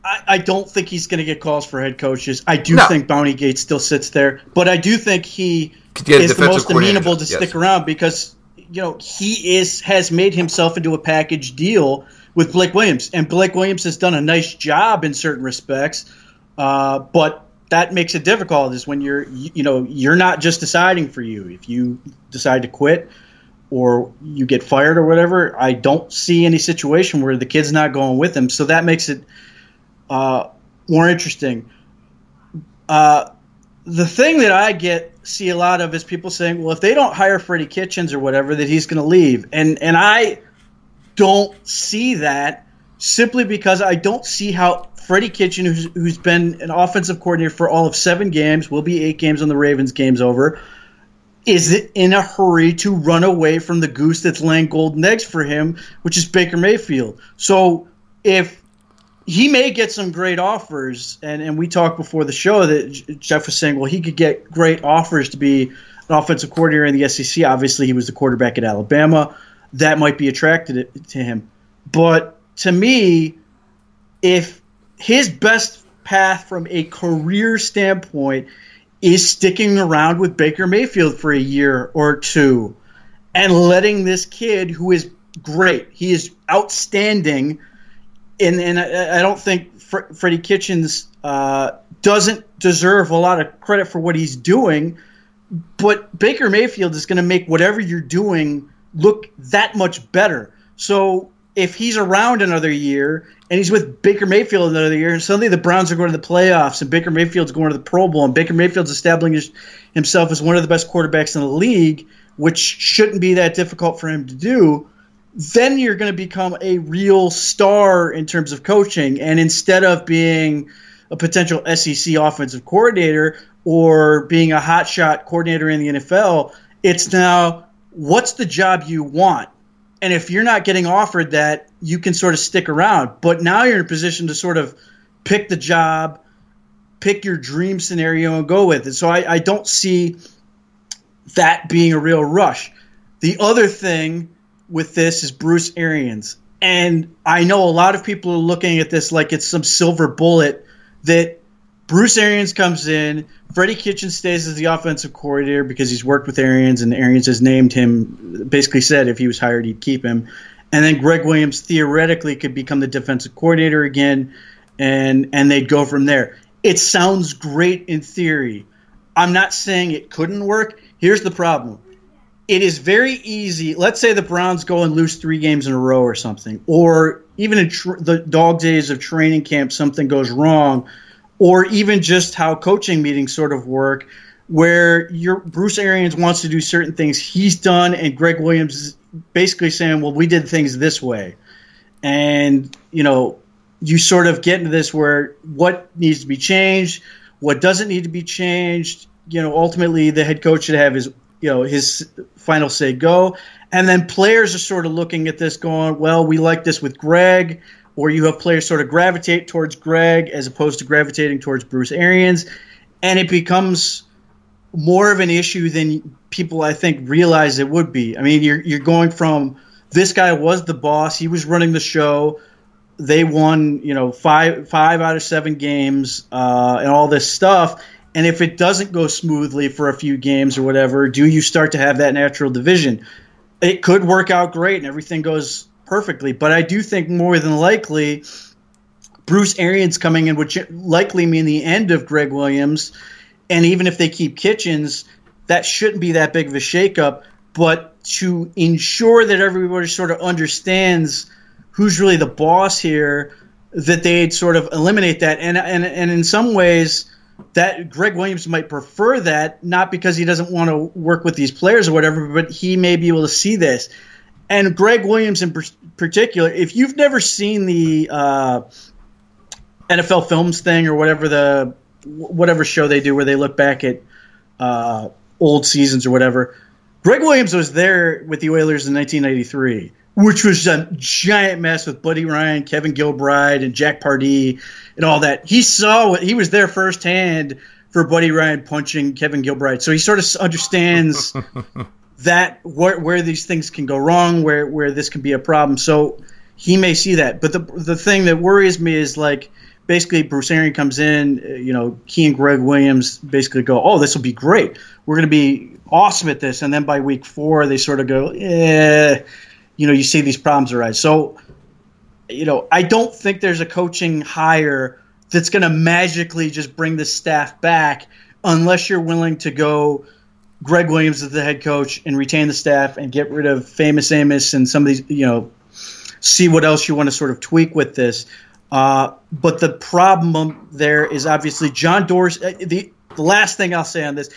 I, I don't think he's going to get calls for head coaches. I do no. think Bounty Gate still sits there, but I do think he is the most amenable to yes. stick around because you know he is has made himself into a package deal with Blake Williams, and Blake Williams has done a nice job in certain respects, uh, but that makes it difficult. Is when you're you know you're not just deciding for you. If you decide to quit or you get fired or whatever, I don't see any situation where the kid's not going with him. So that makes it uh, more interesting. Uh, the thing that I get see a lot of is people saying, "Well, if they don't hire Freddie Kitchens or whatever, that he's going to leave," and and I don't see that simply because I don't see how Freddie Kitchen, who's, who's been an offensive coordinator for all of seven games, will be eight games on the Ravens games over, is it in a hurry to run away from the goose that's laying golden eggs for him, which is Baker Mayfield. So if he may get some great offers. And, and we talked before the show that Jeff was saying, well, he could get great offers to be an offensive coordinator in the SEC. Obviously, he was the quarterback at Alabama. That might be attracted to him. But to me, if his best path from a career standpoint is sticking around with Baker Mayfield for a year or two and letting this kid who is great, he is outstanding – and and I, I don't think Fr- Freddie Kitchens uh, doesn't deserve a lot of credit for what he's doing, but Baker Mayfield is going to make whatever you're doing look that much better. So if he's around another year and he's with Baker Mayfield another year, and suddenly the Browns are going to the playoffs and Baker Mayfield's going to the Pro Bowl and Baker Mayfield's establishing himself as one of the best quarterbacks in the league, which shouldn't be that difficult for him to do then you're going to become a real star in terms of coaching. And instead of being a potential SEC offensive coordinator or being a hotshot coordinator in the NFL, it's now what's the job you want? And if you're not getting offered that, you can sort of stick around. But now you're in a position to sort of pick the job, pick your dream scenario, and go with it. So I, I don't see that being a real rush. The other thing with this is Bruce Arians. And I know a lot of people are looking at this like it's some silver bullet that Bruce Arians comes in, Freddie Kitchen stays as the offensive coordinator because he's worked with Arians and Arians has named him, basically said if he was hired, he'd keep him. And then Gregg Williams theoretically could become the defensive coordinator again, and and they'd go from there. It sounds great in theory. I'm not saying it couldn't work. Here's the problem it is very easy. Let's say the Browns go and lose three games in a row or something, or even in tr- the dog days of training camp, something goes wrong, or even just how coaching meetings sort of work, where your Bruce Arians wants to do certain things he's done, and Gregg Williams is basically saying, "Well, we did things this way," and you know, you sort of get into this where what needs to be changed, what doesn't need to be changed. You know, ultimately, the head coach should have his you know his final say go. And then players are sort of looking at this going well we like this with gregg or you have players sort of gravitate towards gregg as opposed to gravitating towards bruce arians. And it becomes more of an issue than people i think realize it would be. I mean you're, you're going from this guy was the boss he was running the show they won you know five five out of seven games uh, and all this stuff and if it doesn't go smoothly for a few games or whatever, do you start to have that natural division? It could work out great and everything goes perfectly, but I do think more than likely Bruce Arians coming in would likely mean the end of Gregg Williams. And even if they keep Kitchens, that shouldn't be that big of a shakeup. But to ensure that everybody sort of understands who's really the boss here, that they'd sort of eliminate that. And and and in some ways, that Gregg Williams might prefer that, not because he doesn't want to work with these players or whatever, but he may be able to see this. And Gregg Williams in particular, if you've never seen the uh, NFL Films thing or whatever the whatever show they do where they look back at uh, old seasons or whatever, Gregg Williams was there with the Oilers in 1993 which was a giant mess with Buddy Ryan, Kevin Gilbride, and Jack Pardee, and all that. He saw what he was there firsthand for Buddy Ryan punching Kevin Gilbride, so he sort of understands that where, where these things can go wrong, where where this can be a problem. So he may see that, but the the thing that worries me is like basically Bruce Arians comes in, you know, Key and Gregg Williams basically go, oh, this will be great. We're going to be awesome at this, and then by week four they sort of go, eh you know you see these problems arise. So, you know, I don't think there's a coaching hire that's going to magically just bring the staff back unless you're willing to go Gregg Williams as the head coach and retain the staff and get rid of famous Amos and some of these, you know, see what else you want to sort of tweak with this. Uh, but the problem there is obviously John Dorsey. Uh, the, the last thing I'll say on this,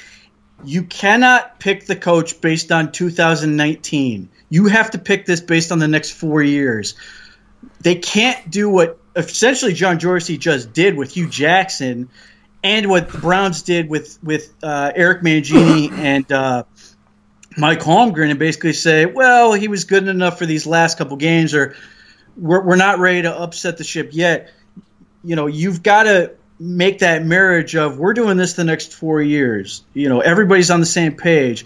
you cannot pick the coach based on 2019. You have to pick this based on the next four years. They can't do what essentially John Dorsey just did with Hue Jackson, and what the Browns did with with uh, Eric Mangini and uh, Mike Holmgren, and basically say, well, he was good enough for these last couple games, or we're, we're not ready to upset the ship yet. You know, you've got to make that marriage of we're doing this the next four years. You know, everybody's on the same page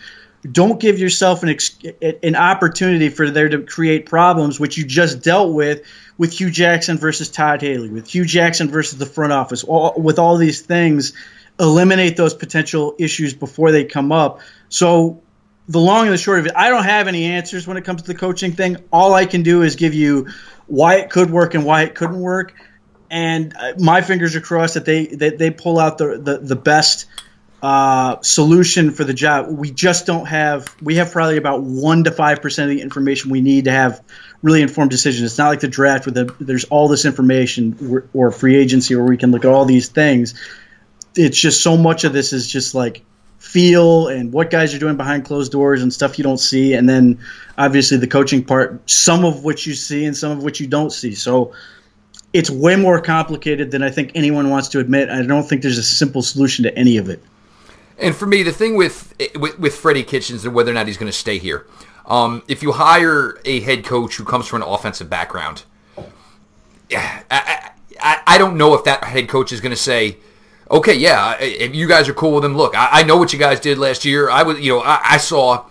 don't give yourself an ex- an opportunity for there to create problems, which you just dealt with with Hue Jackson versus Todd Haley, with Hue Jackson versus the front office, all, with all these things. Eliminate those potential issues before they come up. So, the long and the short of it, I don't have any answers when it comes to the coaching thing. All I can do is give you why it could work and why it couldn't work. And uh, my fingers are crossed that they that they pull out the the, the best uh, solution for the job. We just don't have. We have probably about one to five percent of the information we need to have really informed decisions. It's not like the draft where the, there's all this information or, or free agency where we can look at all these things. It's just so much of this is just like feel and what guys are doing behind closed doors and stuff you don't see, and then obviously the coaching part, some of which you see and some of which you don't see. So it's way more complicated than I think anyone wants to admit. I don't think there's a simple solution to any of it.
And for me, the thing with with, with Freddie Kitchens and whether or not he's going to stay here, um, if you hire a head coach who comes from an offensive background, I, I, I don't know if that head coach is going to say, okay, yeah, if you guys are cool with him, look, I, I know what you guys did last year. I was, you know, I, I saw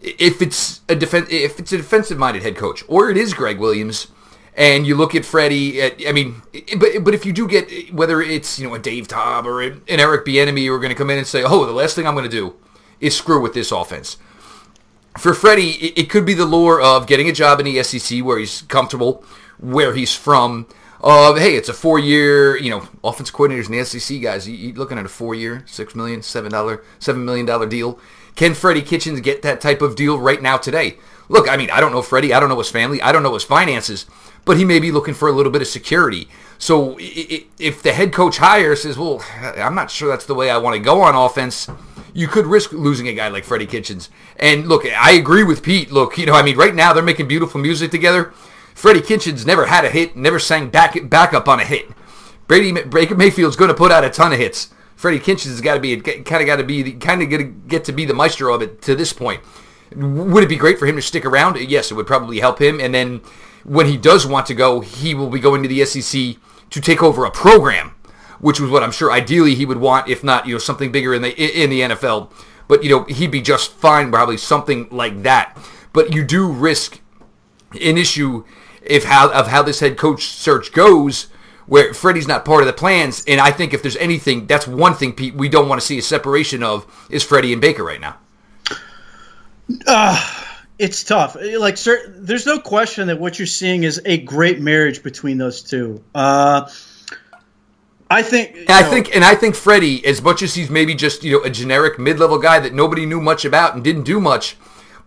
if it's a defense if it's a defensive minded head coach or it is Gregg Williams and you look at Freddie. At, I mean, but but if you do get whether it's you know a Dave Toub or an Eric Bieniemy who are going to come in and say, oh, the last thing I'm going to do is screw with this offense. For Freddie, it, could be the lure of getting a job in the SEC where he's comfortable, where he's from. Of hey, it's a four-year, you know, offense coordinators in the SEC guys. You, are looking at a four-year, six million, seven dollar, seven million dollar deal. Can Freddie Kitchens get that type of deal right now today? Look, I mean, I don't know Freddie. I don't know his family. I don't know his finances but he may be looking for a little bit of security. So if the head coach hire says, well, I'm not sure that's the way I want to go on offense, you could risk losing a guy like Freddie Kitchens. And look, I agree with Pete. Look, you know, I mean, right now they're making beautiful music together. Freddie Kitchens never had a hit, never sang back back up on a hit. Brady Baker Mayfield's going to put out a ton of hits. Freddie Kitchens has got to be kind of got to be kind of get to be the maestro of it to this point. Would it be great for him to stick around? Yes, it would probably help him. And then when he does want to go, he will be going to the SEC to take over a program, which was what I'm sure ideally he would want, if not you know something bigger in the in the NFL. But you know he'd be just fine, probably something like that. But you do risk an issue if how of how this head coach search goes, where Freddie's not part of the plans. And I think if there's anything, that's one thing, Pete, we don't want to see a separation of is Freddie and Baker right now.
Uh, it's tough. Like, sir, there's no question that what you're seeing is a great marriage between those two. Uh, I think.
I know, think, and I think Freddie, as much as he's maybe just you know a generic mid-level guy that nobody knew much about and didn't do much,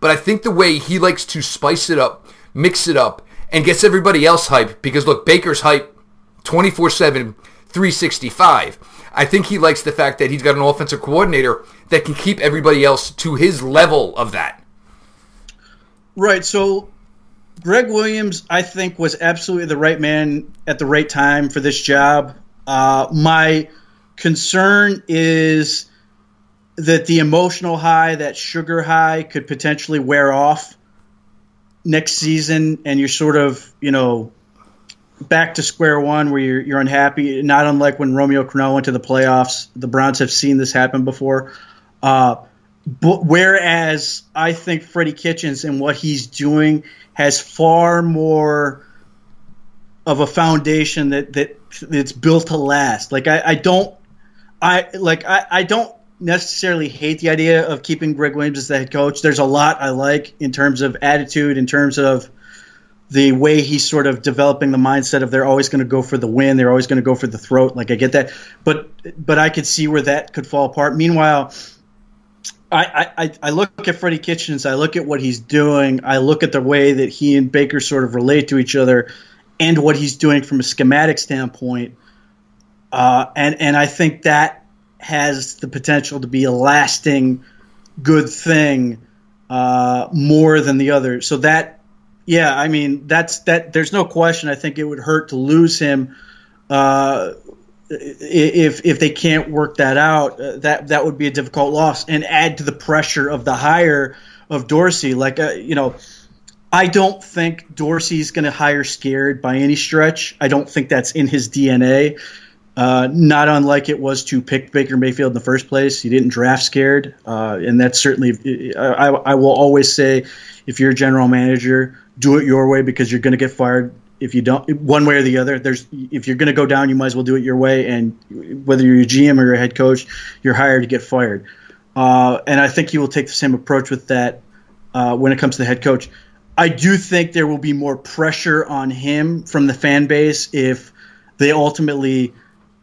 but I think the way he likes to spice it up, mix it up, and gets everybody else hype. Because look, Baker's hype, 24/7, 365. I think he likes the fact that he's got an offensive coordinator that can keep everybody else to his level of that.
Right. So Gregg Williams, I think, was absolutely the right man at the right time for this job. Uh, my concern is that the emotional high, that sugar high, could potentially wear off next season, and you're sort of, you know, back to square one where you're, you're unhappy. Not unlike when Romeo Crennel went to the playoffs. The Browns have seen this happen before. Uh, but whereas I think Freddie Kitchens and what he's doing has far more of a foundation that that it's built to last. Like I, I don't, I like I, I don't necessarily hate the idea of keeping Gregg Williams as the head coach. There's a lot I like in terms of attitude, in terms of the way he's sort of developing the mindset of they're always going to go for the win, they're always going to go for the throat. Like I get that, but but I could see where that could fall apart. Meanwhile, I, I, I look at Freddie Kitchens, I look at what he's doing, I look at the way that he and Baker sort of relate to each other, and what he's doing from a schematic standpoint, uh, and and I think that has the potential to be a lasting good thing uh, more than the other. So that, yeah, I mean that's that. There's no question. I think it would hurt to lose him. Uh, if if they can't work that out, uh, that that would be a difficult loss and add to the pressure of the hire of Dorsey. Like uh, you know, I don't think Dorsey's going to hire scared by any stretch. I don't think that's in his DNA. Uh, not unlike it was to pick Baker Mayfield in the first place. He didn't draft scared, uh, and that's certainly. I, I will always say, if you're a general manager, do it your way because you're going to get fired if you don't one way or the other there's if you're going to go down you might as well do it your way and whether you're a gm or your head coach you're hired to get fired. Uh, and i think he will take the same approach with that uh, when it comes to the head coach. I do think there will be more pressure on him from the fan base if they ultimately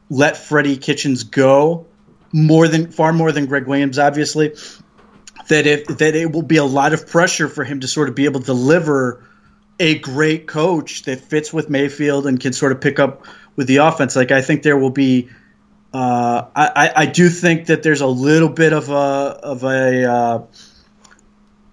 let freddie kitchens go more than far more than gregg williams obviously that it that it will be a lot of pressure for him to sort of be able to deliver a great coach that fits with Mayfield and can sort of pick up with the offense. Like I think there will be. Uh, I, I do think that there's a little bit of a of a uh,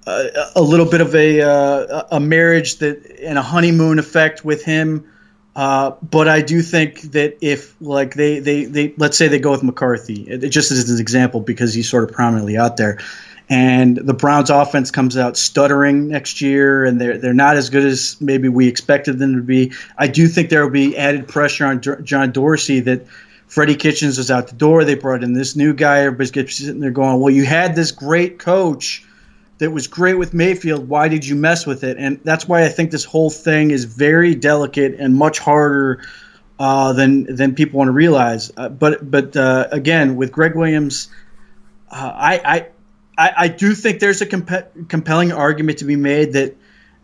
a, a, little bit of a uh, a marriage that and a honeymoon effect with him. Uh, but I do think that if like they, they, they let's say they go with McCarthy, just as an example because he's sort of prominently out there and the Browns offense comes out stuttering next year, and they're they're not as good as maybe we expected them to be. I do think there will be added pressure on John Dorsey that Freddie Kitchens was out the door. They brought in this new guy. Everybody's sitting there going, "Well, you had this great coach that was great with Mayfield. Why did you mess with it?" And that's why I think this whole thing is very delicate and much harder uh, than than people want to realize. Uh, but but uh, again, with Gregg Williams. Uh, I, I I, do think there's a comp- compelling argument to be made that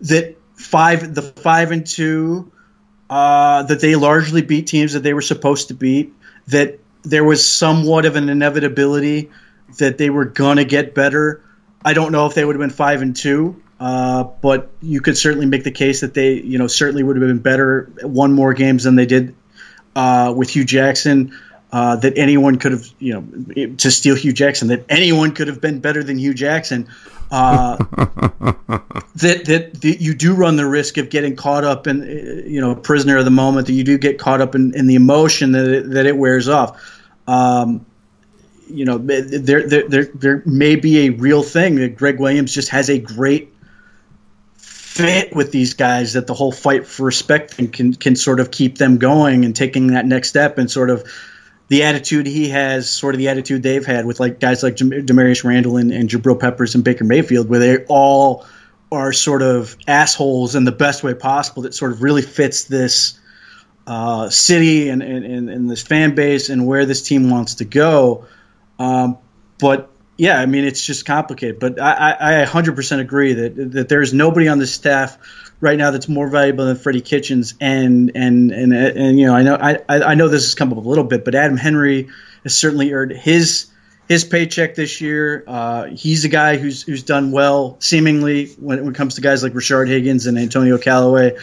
that five the five and two uh, that they largely beat teams that they were supposed to beat. That there was somewhat of an inevitability that they were gonna get better. I don't know if they would have been five and two, uh, but you could certainly make the case that they, you know, certainly would have been better one more games than they did uh, with Hue Jackson uh, that anyone could have, you know, to steal Hue Jackson, that anyone could have been better than Hue Jackson. Uh, that, that, that you do run the risk of getting caught up in, you know, prisoner of the moment. That you do get caught up in, in the emotion that it, that it wears off. Um, you know, there, there there there may be a real thing that Gregg Williams just has a great fit with these guys that the whole fight for respect can can sort of keep them going and taking that next step and sort of the attitude he has, sort of the attitude they've had with like guys like Damarious Randall and, and Jabril Peppers and Baker Mayfield, where they all are sort of assholes in the best way possible. That sort of really fits this uh, city and, and, and, this fan base and where this team wants to go. Um, but yeah, I mean, it's just complicated. But I, I, I 100% agree that that there's nobody on the staff right now that's more valuable than Freddie Kitchens. And and and and you know, I know I I know this has come up a little bit, but Adam Henry has certainly earned his his paycheck this year. Uh, he's a guy who's who's done well, seemingly when, when it comes to guys like Rashard Higgins and Antonio Callaway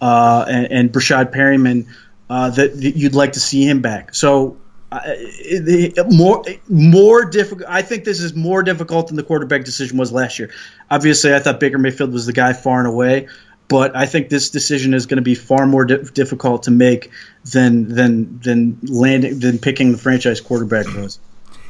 uh, and, and Breshad Perriman. Uh, that, that, you'd like to see him back. So uh, the, more more difficult. I think this is more difficult than the quarterback decision was last year. Obviously, I thought Baker Mayfield was the guy far and away, but I think this decision is going to be far more di- difficult to make than than than landing than picking the franchise quarterback was.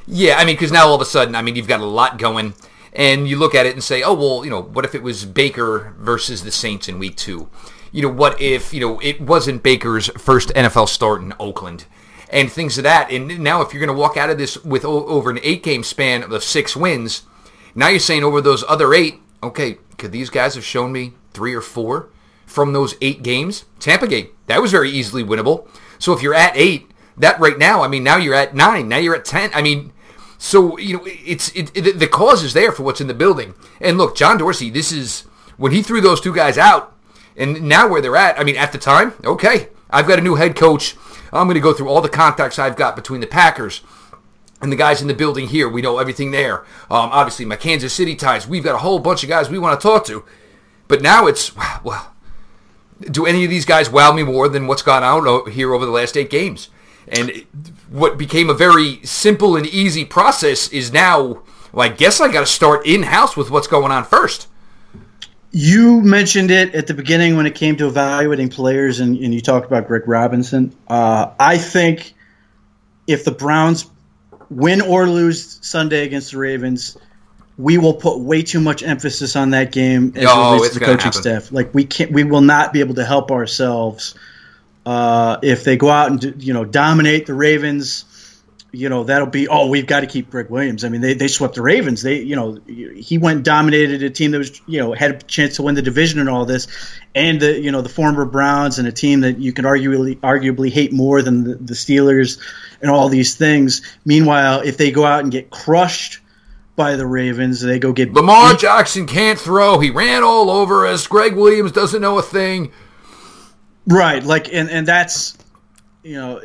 Yeah, I mean, because now all of a sudden, I mean, you've got a lot going, and you look at it and say, oh well, you know, what if it was Baker versus the Saints in Week Two? You know, what if you know it wasn't Baker's first NFL start in Oakland? And things of that. And now, if you're going to walk out of this with over an eight game span of six wins, now you're saying over those other eight, okay, could these guys have shown me three or four from those eight games? Tampa game, that was very easily winnable. So if you're at eight, that right now, I mean, now you're at nine, now you're at ten. I mean, so you know, it's it, it, the cause is there for what's in the building. And look, John Dorsey, this is when he threw those two guys out, and now where they're at. I mean, at the time, okay, I've got a new head coach. I'm going to go through all the contacts I've got between the Packers and the guys in the building here. We know everything there. Um, obviously, my Kansas City ties. We've got a whole bunch of guys we want to talk to. But now it's well, do any of these guys wow me more than what's gone out here over the last eight games? And what became a very simple and easy process is now, well, I guess I got to start in house with what's going on first.
You mentioned it at the beginning when it came to evaluating players, and, and you talked about Greg Robinson. Uh, I think if the Browns win or lose Sunday against the Ravens, we will put way too much emphasis on that game as oh, relates to the coaching happen. staff. Like we can't, we will not be able to help ourselves uh, if they go out and you know dominate the Ravens you know that'll be oh we've got to keep Gregg Williams. I mean they, they swept the Ravens. They you know he went and dominated a team that was you know had a chance to win the division and all this, and the you know the former Browns and a team that you can arguably arguably hate more than the, the Steelers and all these things. Meanwhile, if they go out and get crushed by the Ravens, they go get
Lamar beat. Jackson can't throw. He ran all over us. Gregg Williams doesn't know a thing.
Right, like and and that's you know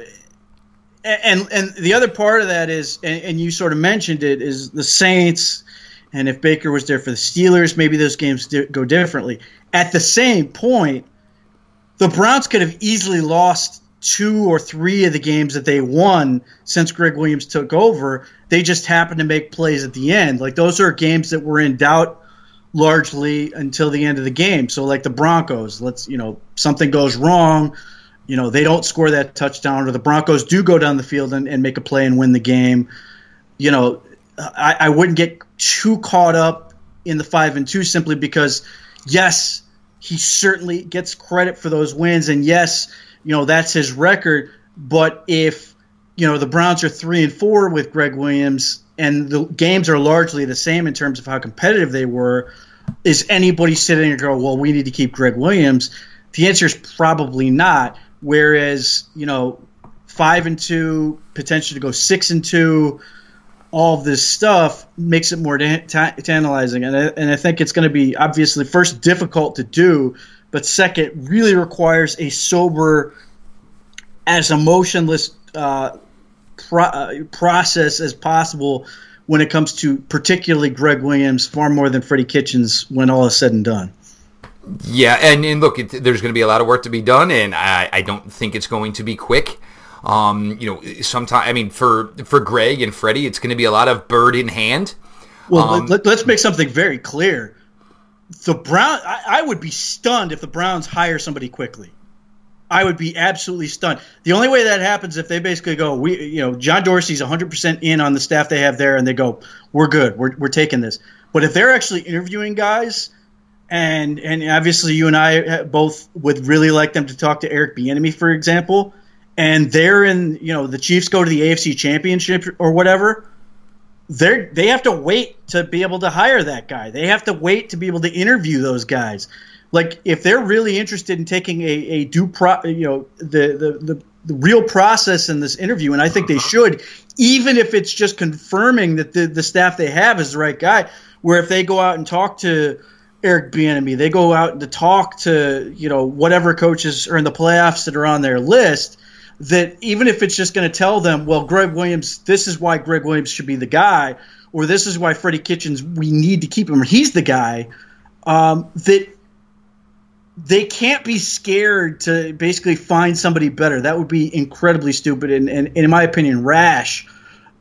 and and the other part of that is, and, and, you sort of mentioned it, is the Saints. And if Baker was there for the Steelers, maybe those games di- go differently. At the same point, the Browns could have easily lost two or three of the games that they won since Gregg Williams took over. They just happened to make plays at the end. Like those are games that were in doubt largely until the end of the game. So like the Broncos, let's you know something goes wrong you know, they don't score that touchdown, or the Broncos do go down the field and, and make a play and win the game. You know, I, I wouldn't get too caught up in the five and two simply because, yes, he certainly gets credit for those wins, and yes, you know that's his record. But if you know the Browns are three and four with Gregg Williams, and the games are largely the same in terms of how competitive they were, is anybody sitting and go, well, we need to keep Gregg Williams? The answer is probably not. Whereas, you know, five and two, potentially to go six and two, all of this stuff makes it more tantalizing. And I, and I think it's going to be obviously first difficult to do, but second really requires a sober, as emotionless uh, pro- uh, process as possible when it comes to particularly Gregg Williams, far more than Freddie Kitchens when all is said and done.
Yeah, and, and look, it, there's going to be a lot of work to be done, and I, I don't think it's going to be quick. Um, you know, sometimes I mean, for for Gregg and Freddie, it's going to be a lot of bird in hand.
Well, um, let, us make something very clear. The Brown, I, I would be stunned if the Browns hire somebody quickly. I would be absolutely stunned. The only way that happens if they basically go, we, you know, John Dorsey's 100% in on the staff they have there, and they go, we're good, we're, we're taking this. But if they're actually interviewing guys and and obviously you and I uh, both would really like them to talk to Eric Bieniemy, for example. And they're in, you know, the Chiefs go to the AFC Championship or whatever. They they have to wait to be able to hire that guy. They have to wait to be able to interview those guys. Like if they're really interested in taking a, a due pro, you know, the, the the the real process in this interview, and I think they uh-huh. should, even if it's just confirming that the the staff they have is the right guy. Where if they go out and talk to Eric Bieniemy. They go out to talk to you know whatever coaches are in the playoffs that are on their list. That even if it's just going to tell them, well, Gregg Williams, this is why Gregg Williams should be the guy, or this is why Freddie Kitchens, we need to keep him, or he's the guy. Um, that they can't be scared to basically find somebody better. That would be incredibly stupid and, and, and in my opinion, rash.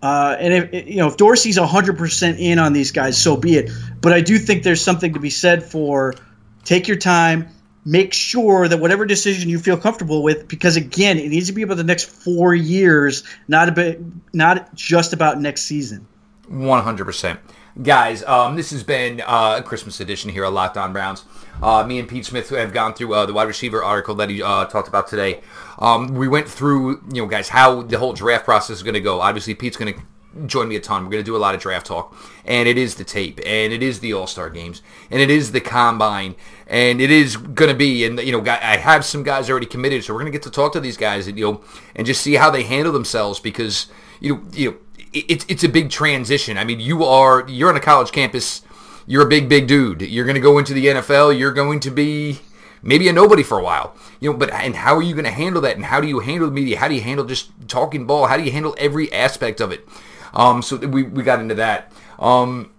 Uh, and if you know if Dorsey's hundred percent in on these guys, so be it. But I do think there's something to be said for take your time, make sure that whatever decision you feel comfortable with, because again, it needs to be about the next four years, not a bit, not just about next season.
One hundred percent, guys. Um, this has been uh, a Christmas edition here at Locked On Browns. Uh, me and Pete Smith have gone through uh, the wide receiver article that he uh, talked about today. Um, we went through, you know, guys, how the whole draft process is going to go. Obviously, Pete's going to join me a ton. We're going to do a lot of draft talk, and it is the tape, and it is the All Star games, and it is the combine, and it is going to be. And you know, I have some guys already committed, so we're going to get to talk to these guys, and you know, and just see how they handle themselves because you know, you know, it's it's a big transition. I mean, you are you're on a college campus you're a big, big dude. You're going to go into the NFL. You're going to be maybe a nobody for a while. You know, but and how are you going to handle that? And how do you handle the media? How do you handle just talking ball? How do you handle every aspect of it? Um, so we, we got into that. Um,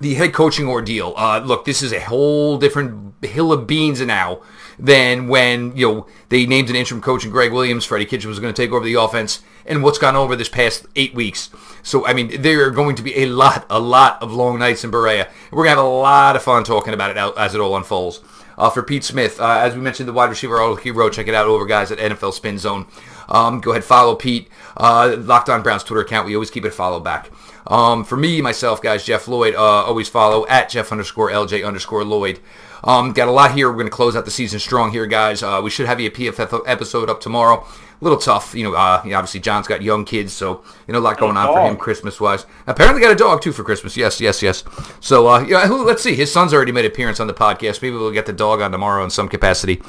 the head coaching ordeal. Uh, look, this is a whole different hill of beans now than when you know they named an interim coach and Gregg Williams. Freddie Kitchen was going to take over the offense, and what's gone over this past eight weeks. So I mean, there are going to be a lot, a lot of long nights in Berea. We're gonna have a lot of fun talking about it as it all unfolds. Uh, for Pete Smith, uh, as we mentioned, the wide receiver article he wrote. Check it out over, guys, at NFL Spin Zone. Um, go ahead, follow Pete. Uh, Locked On Browns Twitter account. We always keep it follow back. Um, for me, myself, guys, Jeff Lloyd. Uh, always follow at Jeff underscore LJ underscore Lloyd. Um, got a lot here. We're going to close out the season strong here, guys. Uh, we should have a PFF episode up tomorrow. A little tough, you know. Uh, you know, obviously, John's got young kids, so you know a lot going on for him Christmas wise. Apparently, got a dog too for Christmas. Yes, yes, yes. So, uh, yeah, let's see. His son's already made an appearance on the podcast. Maybe we'll get the dog on tomorrow in some capacity.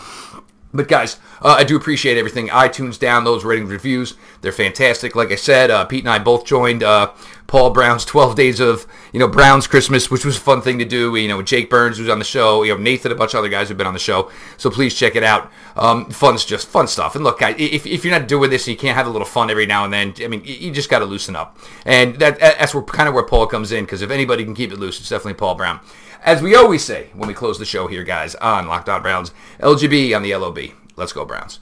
But guys, uh, I do appreciate everything. iTunes downloads, ratings, reviews. They're fantastic. Like I said, uh, Pete and I both joined uh, Paul Brown's 12 Days of you know Brown's Christmas, which was a fun thing to do. You know, Jake Burns who's on the show. You know, Nathan, a bunch of other guys who've been on the show. So please check it out. Um, fun's just fun stuff. And look, guys, if, if you're not doing this, and you can't have a little fun every now and then. I mean, you just got to loosen up. And that that's where kind of where Paul comes in because if anybody can keep it loose, it's definitely Paul Brown. As we always say when we close the show here, guys, on Locked On Browns, LGB on the LOB. Let's go, Browns.